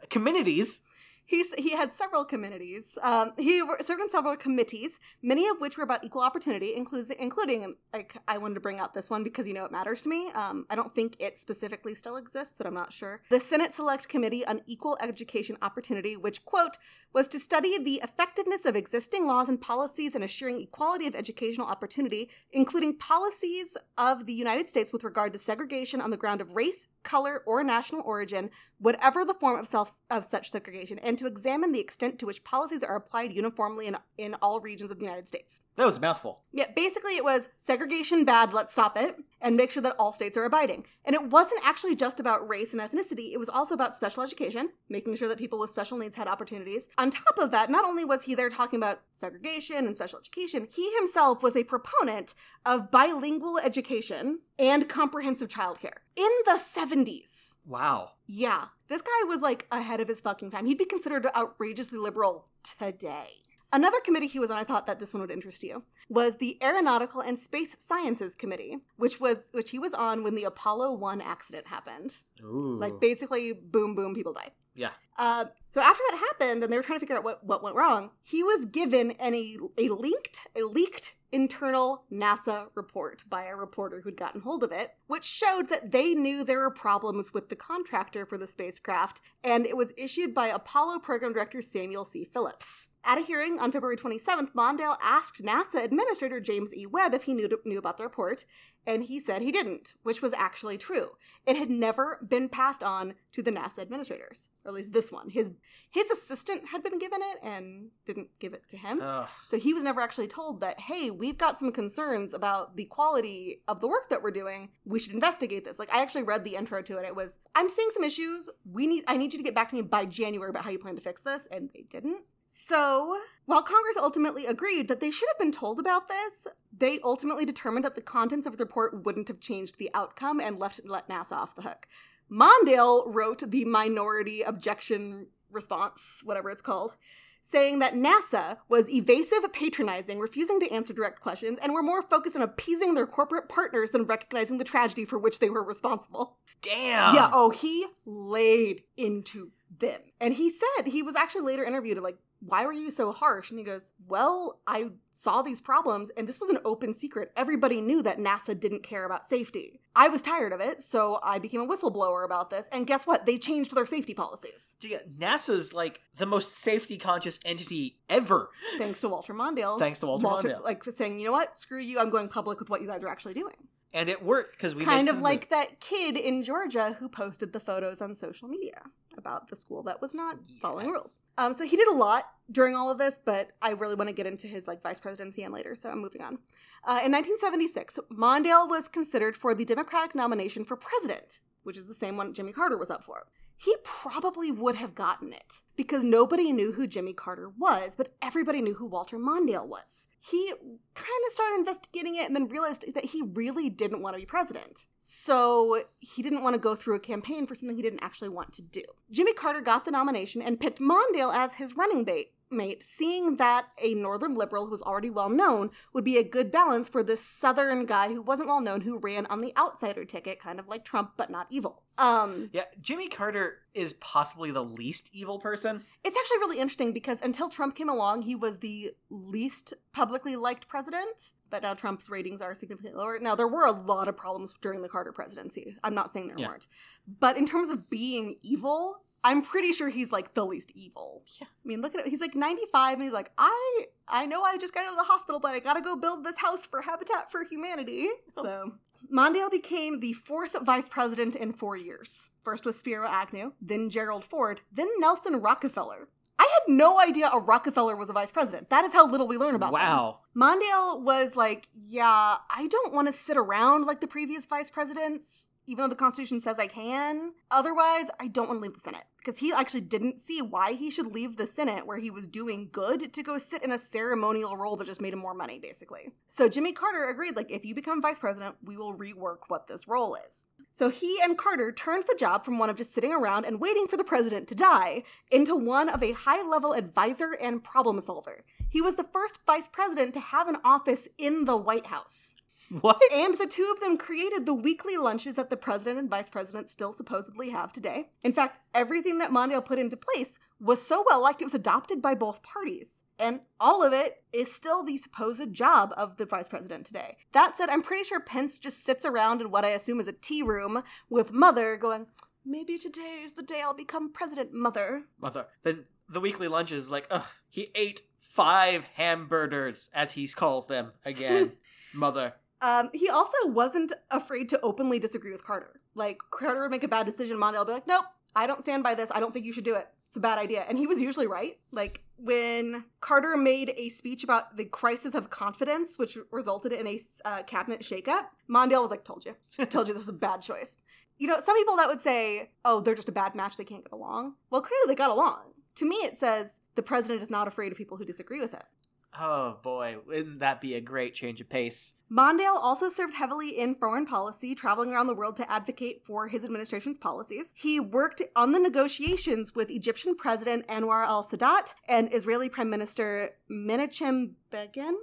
communities. He's, he had several committees. Um, he served on several committees, many of which were about equal opportunity, including, like, I wanted to bring out this one because you know it matters to me. Um, I don't think it specifically still exists, but I'm not sure. The Senate Select Committee on Equal Education Opportunity, which, quote, was to study the effectiveness of existing laws and policies in assuring equality of educational opportunity, including policies of the United States with regard to segregation on the ground of race, color, or national origin, whatever the form of self of such segregation, and to examine the extent to which policies are applied uniformly in, in all regions of the United States. That was a mouthful. Yeah, basically it was segregation bad, let's stop it, and make sure that all states are abiding. And it wasn't actually just about race and ethnicity, it was also about special education, making sure that people with special needs had opportunities. On top of that, not only was he there talking about segregation and special education, he himself was a proponent of bilingual education and comprehensive childcare in the 70s. Wow. Yeah, this guy was like ahead of his fucking time. He'd be considered outrageously liberal today. Another committee he was on, I thought that this one would interest you, was the Aeronautical and Space Sciences Committee, which was which he was on when the Apollo 1 accident happened. Ooh. Like basically boom boom people died. yeah. Uh, so after that happened, and they were trying to figure out what, what went wrong, he was given any a linked a leaked internal NASA report by a reporter who'd gotten hold of it, which showed that they knew there were problems with the contractor for the spacecraft, and it was issued by Apollo program director Samuel C. Phillips. At a hearing on February 27th, Mondale asked NASA Administrator James E. Webb if he knew, knew about the report, and he said he didn't, which was actually true. It had never been passed on to the NASA administrators, or at least this one. His his assistant had been given it and didn't give it to him. Ugh. So he was never actually told that, hey, we've got some concerns about the quality of the work that we're doing. We should investigate this. Like I actually read the intro to it. It was, I'm seeing some issues. We need I need you to get back to me by January about how you plan to fix this. And they didn't. So, while Congress ultimately agreed that they should have been told about this, they ultimately determined that the contents of the report wouldn't have changed the outcome and left let NASA off the hook. Mondale wrote the minority objection response, whatever it's called, saying that NASA was evasive, patronizing, refusing to answer direct questions, and were more focused on appeasing their corporate partners than recognizing the tragedy for which they were responsible. Damn. Yeah, oh, he laid into them. And he said, he was actually later interviewed, like, why were you so harsh? And he goes, Well, I saw these problems, and this was an open secret. Everybody knew that NASA didn't care about safety. I was tired of it, so I became a whistleblower about this. And guess what? They changed their safety policies. Yeah, NASA's like the most safety conscious entity ever. Thanks to Walter Mondale. Thanks to Walter Mondale. Like saying, you know what? Screw you. I'm going public with what you guys are actually doing. And it worked because we kind of like that kid in Georgia who posted the photos on social media about the school that was not following rules. Um, so he did a lot during all of this, but I really want to get into his like vice presidency and later, so I'm moving on. Uh, in 1976, Mondale was considered for the Democratic nomination for president, which is the same one Jimmy Carter was up for. He probably would have gotten it because nobody knew who Jimmy Carter was, but everybody knew who Walter Mondale was. He kind of started investigating it and then realized that he really didn't want to be president. So he didn't want to go through a campaign for something he didn't actually want to do. Jimmy Carter got the nomination and picked Mondale as his running mate. Mate, seeing that a northern liberal who was already well known would be a good balance for this southern guy who wasn't well known who ran on the outsider ticket, kind of like Trump, but not evil. Um, Yeah, Jimmy Carter is possibly the least evil person. It's actually really interesting because until Trump came along, he was the least publicly liked president. But now Trump's ratings are significantly lower. Now, there were a lot of problems during the Carter presidency. I'm not saying there Yeah. weren't. But in terms of being evil, I'm pretty sure he's like the least evil. Yeah. I mean, look at it. He's like 95 and he's like, I I know I just got out of the hospital, but I gotta go build this house for Habitat for Humanity. Oh. So Mondale became the fourth vice president in four years. First was Spiro Agnew, then Gerald Ford, then Nelson Rockefeller. I had no idea a Rockefeller was a vice president. That is how little we learn about them. Wow. Mondale was like, yeah, I don't want to sit around like the previous vice presidents. Even though the Constitution says I can. Otherwise, I don't want to leave the Senate because he actually didn't see why he should leave the Senate where he was doing good to go sit in a ceremonial role that just made him more money, basically. So Jimmy Carter agreed, like, if you become vice president, we will rework what this role is. So he and Carter turned the job from one of just sitting around and waiting for the president to die into one of a high level advisor and problem solver. He was the first vice president to have an office in the White House. (laughs) What? And the two of them created the weekly lunches that the president and vice president still supposedly have today. In fact, everything that Mondale put into place was so well liked it was adopted by both parties. And all of it is still the supposed job of the vice president today. That said, I'm pretty sure Pence just sits around in what I assume is a tea room with Mother going, Maybe today is the day I'll become president, Mother. Mother. Then the weekly lunches, like, ugh, he ate five hamburgers, as he calls them again. (laughs) Mother. Um, he also wasn't afraid to openly disagree with Carter. Like, Carter would make a bad decision, Mondale would be like, nope, I don't stand by this. I don't think you should do it. It's a bad idea. And he was usually right. Like, when Carter made a speech about the crisis of confidence, which resulted in a uh, cabinet shakeup, Mondale was like, told you. told you this was a bad choice. You know, some people that would say, oh, they're just a bad match, they can't get along. Well, clearly they got along. To me, it says the president is not afraid of people who disagree with him. Oh boy, wouldn't that be a great change of pace? Mondale also served heavily in foreign policy, traveling around the world to advocate for his administration's policies. He worked on the negotiations with Egyptian President Anwar al Sadat and Israeli Prime Minister Menachem Begin.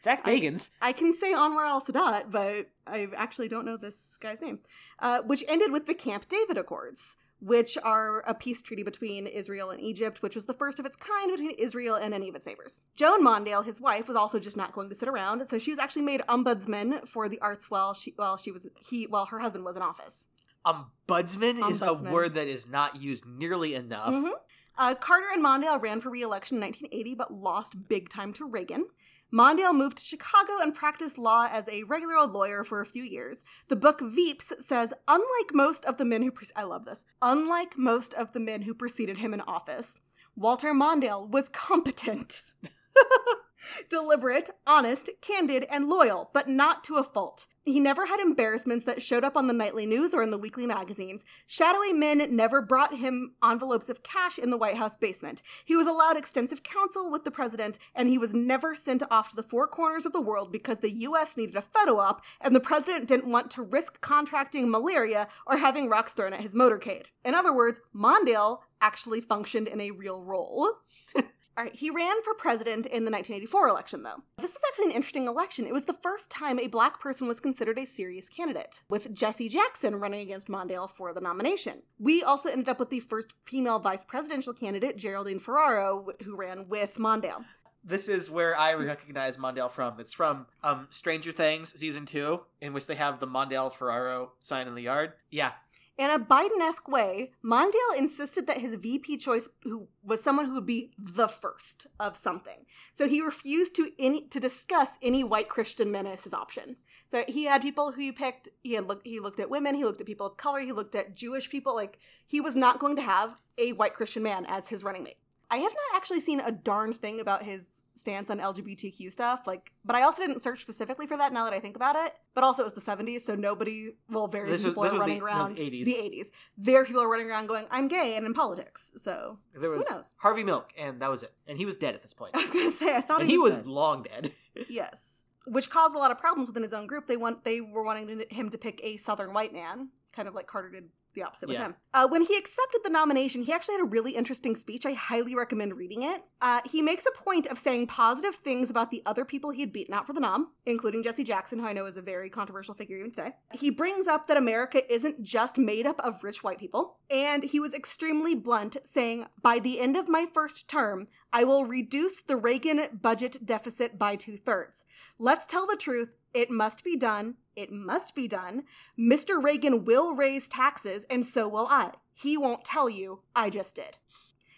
Zach Bagans. I, I can say Anwar al Sadat, but I actually don't know this guy's name, uh, which ended with the Camp David Accords which are a peace treaty between Israel and Egypt, which was the first of its kind between Israel and any of its neighbors. Joan Mondale, his wife, was also just not going to sit around, so she was actually made ombudsman for the arts while she while she was he while her husband was in office. Ombudsman, is a word that is not used nearly enough. Mhm. Uh, Carter and Mondale ran for re-election in 1980, but lost big time to Reagan. Mondale moved to Chicago and practiced law as a regular old lawyer for a few years. The book Veeps says, unlike most of the men who pre- I love this, unlike most of the men who preceded him in office, Walter Mondale was competent. (laughs) Deliberate, honest, candid, and loyal, but not to a fault. He never had embarrassments that showed up on the nightly news or in the weekly magazines. Shadowy men never brought him envelopes of cash in the White House basement. He was allowed extensive counsel with the president, and he was never sent off to the four corners of the world because the U.S. needed a photo op, and the president didn't want to risk contracting malaria or having rocks thrown at his motorcade. In other words, Mondale actually functioned in a real role. (laughs) All right, he ran for president in the 1984 election, though. This was actually an interesting election. It was the first time a black person was considered a serious candidate, with Jesse Jackson running against Mondale for the nomination. We also ended up with the first female vice presidential candidate, Geraldine Ferraro, who ran with Mondale. This is where I recognize Mondale from. It's from um, Stranger Things season two, in which they have the Mondale Ferraro sign in the yard. Yeah, In a Biden esque way, Mondale insisted that his VP choice who was someone who would be the first of something. So he refused to any to discuss any white Christian men as his option. So he had people who he picked. He had he looked at women. He looked at people of color. He looked at Jewish people. Like he was not going to have a white Christian man as his running mate. I have not actually seen a darn thing about his stance on LGBTQ stuff. Like, but I also didn't search specifically for that. Now that I think about it, but also it was the '70s, so nobody, well, very This was- people this are was the- running no, around. the 80s. The '80s. There, people are running around going, "I'm gay and in politics." So there was knows? Harvey Milk, and that was it. And he was dead at this point. (laughs) I was gonna say, I thought and he was dead. long dead. (laughs) yes, which caused a lot of problems within his own group. They want they were wanting him to pick a Southern white man, kind of like Carter did the opposite with Yeah. him. Uh, when he accepted the nomination, he actually had a really interesting speech. I highly recommend reading it. Uh, he makes a point of saying positive things about the other people he had beaten out for the nom, including Jesse Jackson, who I know is a very controversial figure even today. He brings up that America isn't just made up of rich white people, and he was extremely blunt, saying, By the end of my first term, I will reduce the Reagan budget deficit by two thirds. Let's tell the truth. It must be done. It must be done. Mr. Reagan will raise taxes, and so will I. He won't tell you. I just did.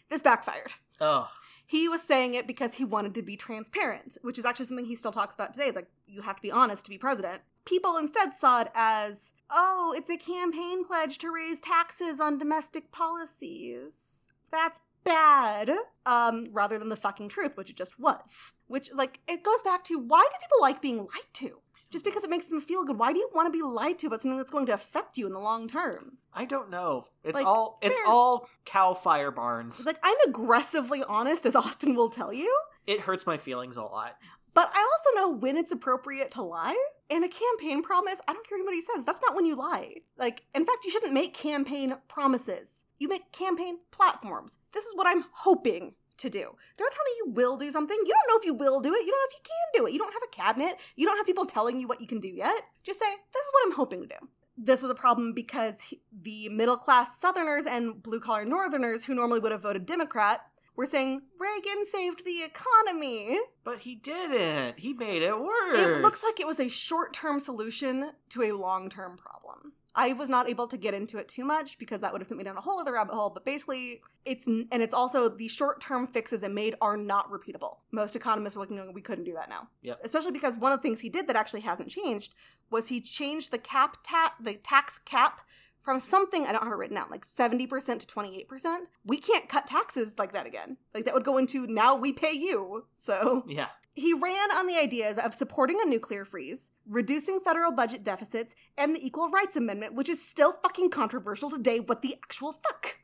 This backfired. Oh, He was saying it because he wanted to be transparent, which is actually something he still talks about today. It's like, you have to be honest to be president. People instead saw it as, oh, it's a campaign pledge to raise taxes on domestic policies. That's bad. Um, rather than the fucking truth, which it just was. Which, like, it goes back to why do people like being lied to? Just because it makes them feel good. Why do you want to be lied to about something that's going to affect you in the long term? I don't know. It's Like, all it's all cow fire barns. Like I'm aggressively honest, as Austin will tell you. It hurts my feelings a lot. But I also know when it's appropriate to lie. And a campaign promise, I don't care what anybody says, that's not when you lie. Like, in fact, you shouldn't make campaign promises. You make campaign platforms. This is what I'm hoping to do. Don't tell me you will do something. You don't know if you will do it. You don't know if you can do it. You don't have a cabinet. You don't have people telling you what you can do yet. Just say, this is what I'm hoping to do. This was a problem because he- the middle class Southerners and blue collar Northerners who normally would have voted Democrat were saying Reagan saved the economy. But he didn't. He made it worse. It looks like it was a short term solution to a long term problem. I was not able to get into it too much because that would have sent me down a whole other rabbit hole. But basically, it's and it's also the short term fixes it made are not repeatable. Most economists are looking at we couldn't do that now. Yep. Especially because one of the things he did that actually hasn't changed was he changed the cap ta- the tax cap from something I don't have it written out like seventy percent to twenty eight percent. We can't cut taxes like that again. Like that would go into now we pay you. So Yeah. He ran on the ideas of supporting a nuclear freeze, reducing federal budget deficits, and the Equal Rights Amendment, which is still fucking controversial today. What the actual fuck?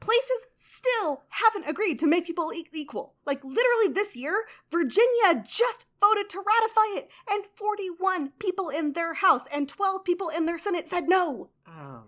Places still haven't agreed to make people e- equal. Like, literally this year, Virginia just voted to ratify it, and 41 people in their House and 12 people in their Senate said no. Oh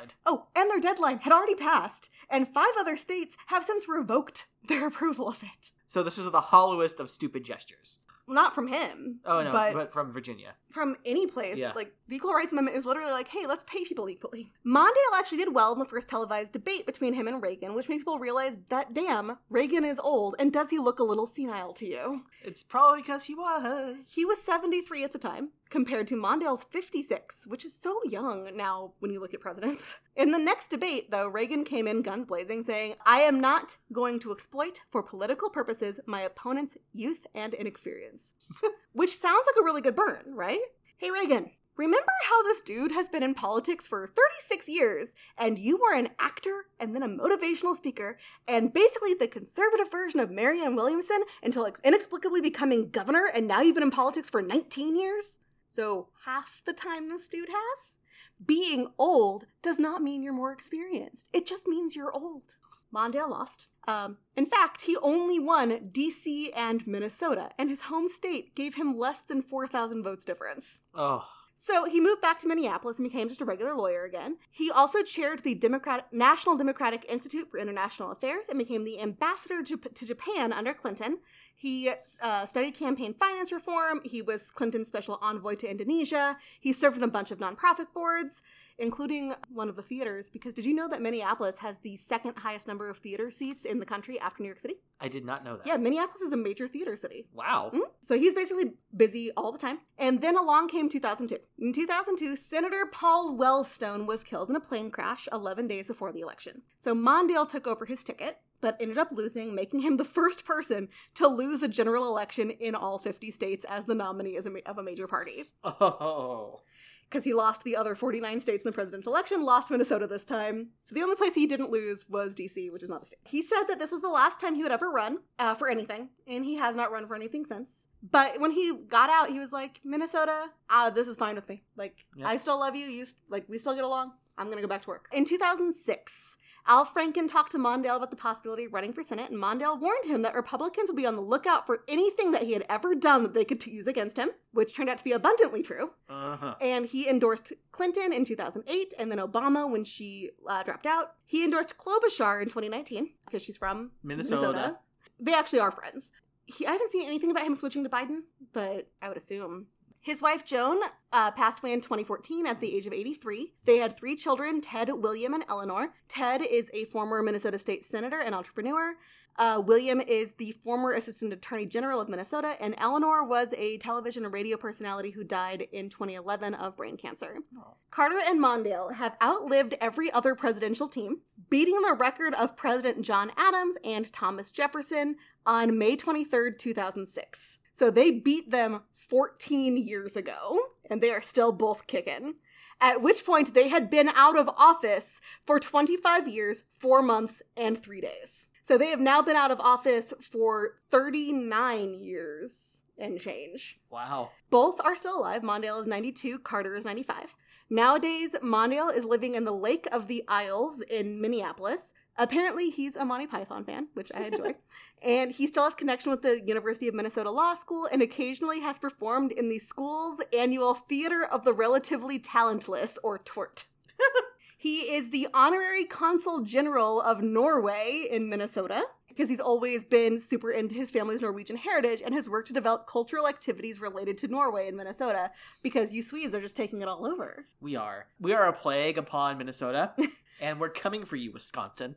God. Oh, and their deadline had already passed, and five other states have since revoked (laughs) their approval of it. So this is the hollowest of stupid gestures. Not from him. Oh no, but but, from Virginia. from any place. Yeah. Like the Equal Rights Amendment is literally like, hey, let's pay people equally. Mondale actually did well in the first televised debate between him and Reagan, which made people realize that damn, Reagan is old, and does he look a little senile to you? It's probably because he was. He was 73 at the time, compared to Mondale's 56, which is so young now when you look at presidents. (laughs) In the next debate, though, Reagan came in guns blazing, saying, I am not going to exploit for political purposes my opponent's youth and inexperience. (laughs) which sounds like a really good burn, right? Hey, Reagan. Remember how this dude has been in politics for 36 years, and you were an actor and then a motivational speaker, and basically the conservative version of Marianne Williamson until inexplicably becoming governor, and now you've been in politics for 19 years? So, half the time this dude has? Being old does not mean you're more experienced. It just means you're old. Mondale lost. Um, in fact, he only won DC and Minnesota, and his home state gave him less than 4,000 votes difference. Oh. So he moved back to Minneapolis and became just a regular lawyer again. He also chaired the Democratic, National Democratic Institute for International Affairs and became the ambassador to, to Japan under Clinton. He uh, studied campaign finance reform. He was Clinton's special envoy to Indonesia. He served on a bunch of nonprofit boards, including one of the theaters. Because did you know that Minneapolis has the second highest number of theater seats in the country after New York City? I did not know that. Yeah, Minneapolis is a major theater city. Wow. Mm. So he's basically busy all the time. And then along came 2002. In 2002, Senator Paul Wellstone was killed in a plane crash 11 days before the election. So Mondale took over his ticket, but ended up losing, making him the first person to lose a general election in all 50 states as the nominee as a ma- of a major party. Oh. Because he lost the other 49 states in the presidential election, lost Minnesota this time. So the only place he didn't lose was DC, which is not a state. He said that this was the last time he would ever run uh, for anything, and he has not run for anything since. But when he got out, he was like, Minnesota, uh, this is fine with me. Like, Yeah. I still love you. You s- like, we still get along. I'm gonna go back to work. In 2006, Al Franken talked to Mondale about the possibility of running for Senate, and Mondale warned him that Republicans would be on the lookout for anything that he had ever done that they could use against him, which turned out to be abundantly true. Uh huh. And he endorsed Clinton in 2008 and then Obama when she uh, dropped out. He endorsed Klobuchar in 2019 because she's from Minnesota. They actually are friends. He, I haven't seen anything about him switching to Biden, but I would assume. His wife Joan uh, passed away in 2014 at the age of 83. They had three children Ted, William, and Eleanor. Ted is a former Minnesota State Senator and entrepreneur. Uh, William is the former Assistant Attorney General of Minnesota, and Eleanor was a television and radio personality who died in 2011 of brain cancer. Oh. Carter and Mondale have outlived every other presidential team, beating the record of President John Adams and Thomas Jefferson on May 23rd, 2006. So they beat them 14 years ago, and they are still both kicking. At which point they had been out of office for 25 years, 4 months, and 3 days. So they have now been out of office for 39 years and change. Wow. Both are still alive. Mondale is 92, Carter is 95. Nowadays, Mondale is living in the Lake of the Isles in Minneapolis. Apparently, he's a Monty Python fan, which I enjoy. (laughs) and he still has connection with the University of Minnesota Law School and occasionally has performed in the school's annual Theater of the Relatively Talentless, or TORT. (laughs) he is the honorary consul general of Norway in Minnesota because he's always been super into his family's Norwegian heritage and has worked to develop cultural activities related to Norway and Minnesota because you Swedes are just taking it all over. We are. We are a plague upon Minnesota, (laughs) and we're coming for you, Wisconsin.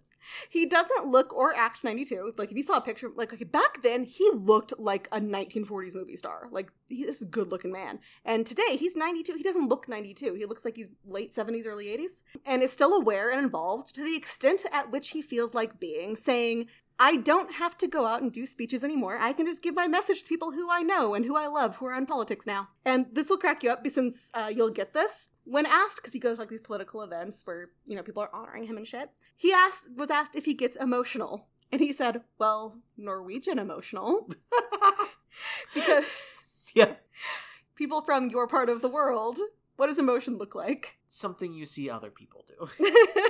He doesn't look or act 92. Like if you saw a picture, like okay, back then he looked like a 1940s movie star. Like he, this is a good looking man. And today he's 92. He doesn't look 92. He looks like he's late 70s, early 80s, and is still aware and involved to the extent at which he feels like being, saying, I don't have to go out and do speeches anymore. I can just give my message to people who I know and who I love who are in politics now. And this will crack you up since uh, you'll get this. When asked, because he goes to like these political events where, you know, people are honoring him and shit, he asked was asked if he gets emotional. And he said, Well, Norwegian emotional. (laughs) because (laughs) Yeah. people from your part of the world, what does emotion look like? Something you see other people do.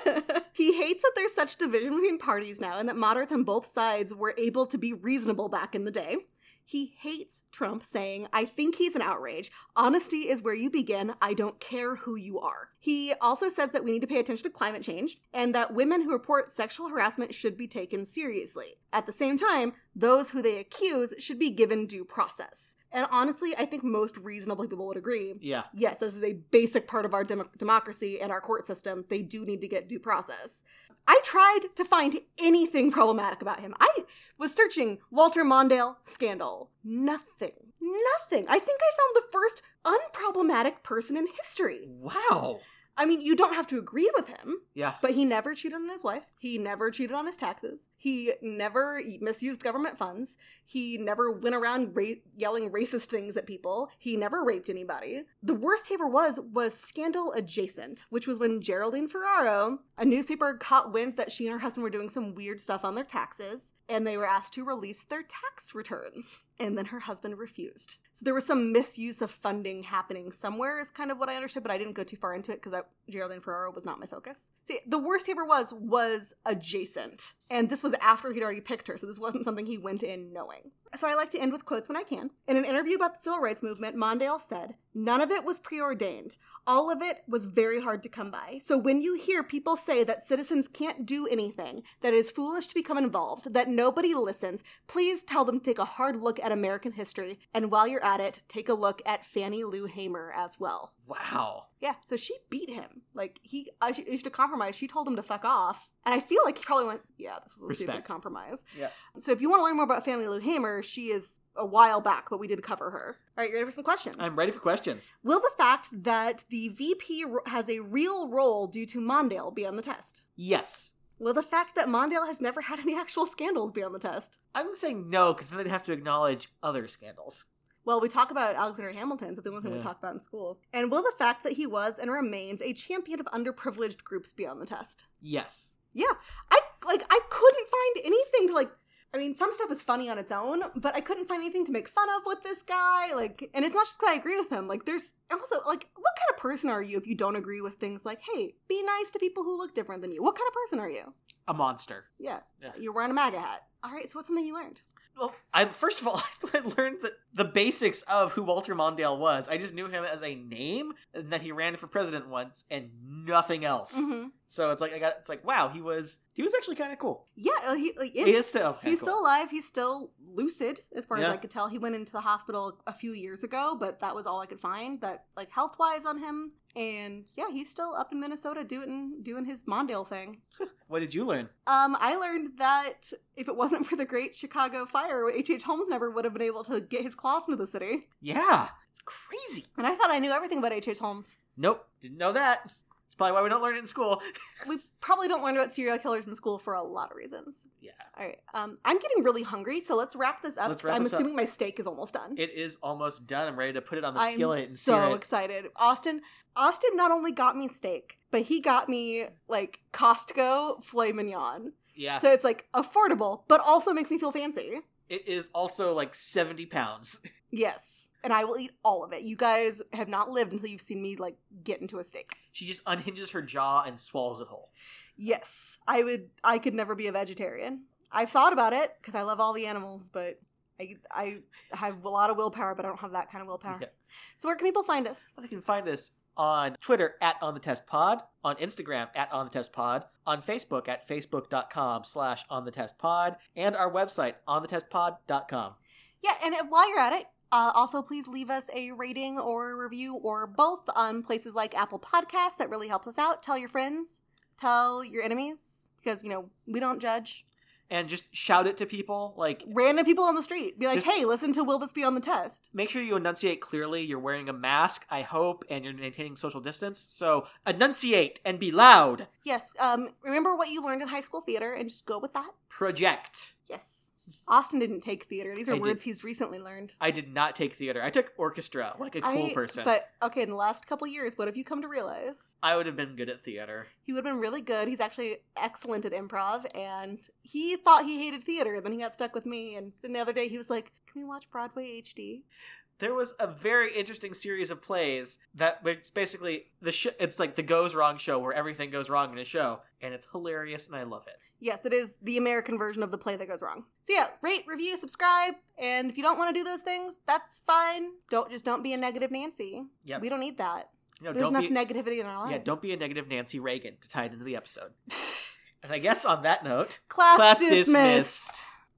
(laughs) he hates that there's such division between parties now and that moderates on both sides were able to be reasonable back in the day. He hates Trump saying, I think he's an outrage. Honesty is where you begin. I don't care who you are. He also says that we need to pay attention to climate change and that women who report sexual harassment should be taken seriously. At the same time, those who they accuse should be given due process. And honestly, I think most reasonable people would agree. Yeah. Yes, this is a basic part of our dem- democracy and our court system. They do need to get due process. I tried to find anything problematic about him. I was searching Walter Mondale scandal. Nothing. Nothing. I think I found the first unproblematic person in history. Wow. I mean, you don't have to agree with him, Yeah. but he never cheated on his wife. He never cheated on his taxes. He never misused government funds. He never went around ra- yelling racist things at people. He never raped anybody. The worst he ever was was scandal adjacent, which was when Geraldine Ferraro, a newspaper, caught wind that she and her husband were doing some weird stuff on their taxes, and they were asked to release their tax returns. And then her husband refused. So there was some misuse of funding happening somewhere, is kind of what I understood, but I didn't go too far into it because Geraldine Ferraro was not my focus. See, the worst ever was was adjacent. And this was after he'd already picked her, so this wasn't something he went in knowing. So I like to end with quotes when I can. In an interview about the civil rights movement, Mondale said, None of it was preordained. All of it was very hard to come by. So when you hear people say that citizens can't do anything, that it is foolish to become involved, that nobody listens, please tell them to take a hard look at American history. And while you're at it, take a look at Fannie Lou Hamer as well. Wow. Yeah, so she beat him. Like he, I she- issued a compromise. She told him to fuck off, and I feel like he probably went, "Yeah, this was a stupid compromise." Yeah. So if you want to learn more about Fannie Lou Hamer, she is a while back, but we did cover her. All right, you ready for some questions? I'm ready for questions. Will the fact that the VP has a real role due to Mondale be on the test? Yes. Will the fact that Mondale has never had any actual scandals be on the test? I'm saying no because then they'd have to acknowledge other scandals. Well, we talk about Alexander Hamilton's, that's the only thing we talk about in school. And will the fact that he was and remains a champion of underprivileged groups be on the test? Yes. Yeah, I like I couldn't find anything to like. I mean, some stuff is funny on its own, but I couldn't find anything to make fun of with this guy. Like, and it's not just because I agree with him. Like, there's also like, what kind of person are you if you don't agree with things like, hey, be nice to people who look different than you? What kind of person are you? A monster. Yeah, Yeah. you're wearing a MAGA hat. All right, so what's something you learned? Well, I first of all, (laughs) I learned the, the basics of who Walter Mondale was. I just knew him as a name and that he ran for president once and nothing else. Mm-hmm. So it's like I got it's like wow, he was he was actually kind of cool. Yeah, uh, he He is- is still He's cool. still alive. He's still lucid, as far as I could tell. He went into the hospital a few years ago, but that was all I could find. That like health wise on him, and yeah, he's still up in Minnesota doing doing his Mondale thing. (laughs) What did you learn? Um, I learned that if it wasn't for the Great Chicago Fire, H.H. H. Holmes never would have been able to get his claws into the city. Yeah, it's crazy. And I thought I knew everything about H. H. Holmes. Nope, didn't know that. It's probably why we don't learn it in school. (laughs) We probably don't learn about serial killers in school for a lot of reasons. yeah, All right, um, I'm getting really hungry, so let's wrap this up. Wrap I'm this up. assuming my steak is almost done. it is almost done. I'm ready to put it on the I'm skillet and so sear it. excited. Austin Austin not only got me steak, but he got me like Costco filet mignon. Yeah, So it's like affordable, but also makes me feel fancy. It is also like 70 pounds. (laughs) Yes. And I will eat all of it. You guys have not lived until you've seen me like get into a steak. She just unhinges her jaw and swallows it whole. Yes. I would I could never be a vegetarian. I've thought about it because I love all the animals, but I I have a lot of willpower, but I don't have that kind of willpower. Yeah. So where can people find us? They can find us on Twitter at On The Test Pod, on Instagram at On The Test Pod, on Facebook at facebook.com slash On The Test Pod, and our website, onthetestpod.com. Yeah, and while you're at it, uh, also please leave us a rating or review or both on places like Apple Podcasts. That really helps us out. Tell your friends, tell your enemies, because you know we don't judge. And just shout it to people. Like, Random people on the street, be like, Just- "Hey, listen to Will This Be on the Test?" make sure you enunciate clearly. You're wearing a mask, I hope, and you're maintaining social distance. So enunciate and be loud. Yes. Um, remember what you learned in high school theater, and just go with that. Project. Yes. Austin didn't take theater. These are I did. words he's recently learned. I did not take theater. I took orchestra, like a cool I- person. But okay, in the last couple years, what have you come to realize? I would have been good at theater. He would have been really good. He's actually excellent at improv, and he thought he hated theater. and Then he got stuck with me, and then the other day he was like, "Can we watch Broadway HD?" there was a very interesting series of plays that it's basically the sh- it's like the goes wrong show where everything goes wrong in a show and it's hilarious and I love it. Yes, it is the American version of the play that goes wrong. So yeah, rate, review, subscribe, and if you don't want to do those things, that's fine. Don't just don't be a negative Nancy. Yep. We don't need that. Know, There's enough be, negativity in our lives. yeah, don't be a negative Nancy Reagan to tie it into the episode. (laughs) and I guess on that note, class, class dismissed. dismissed.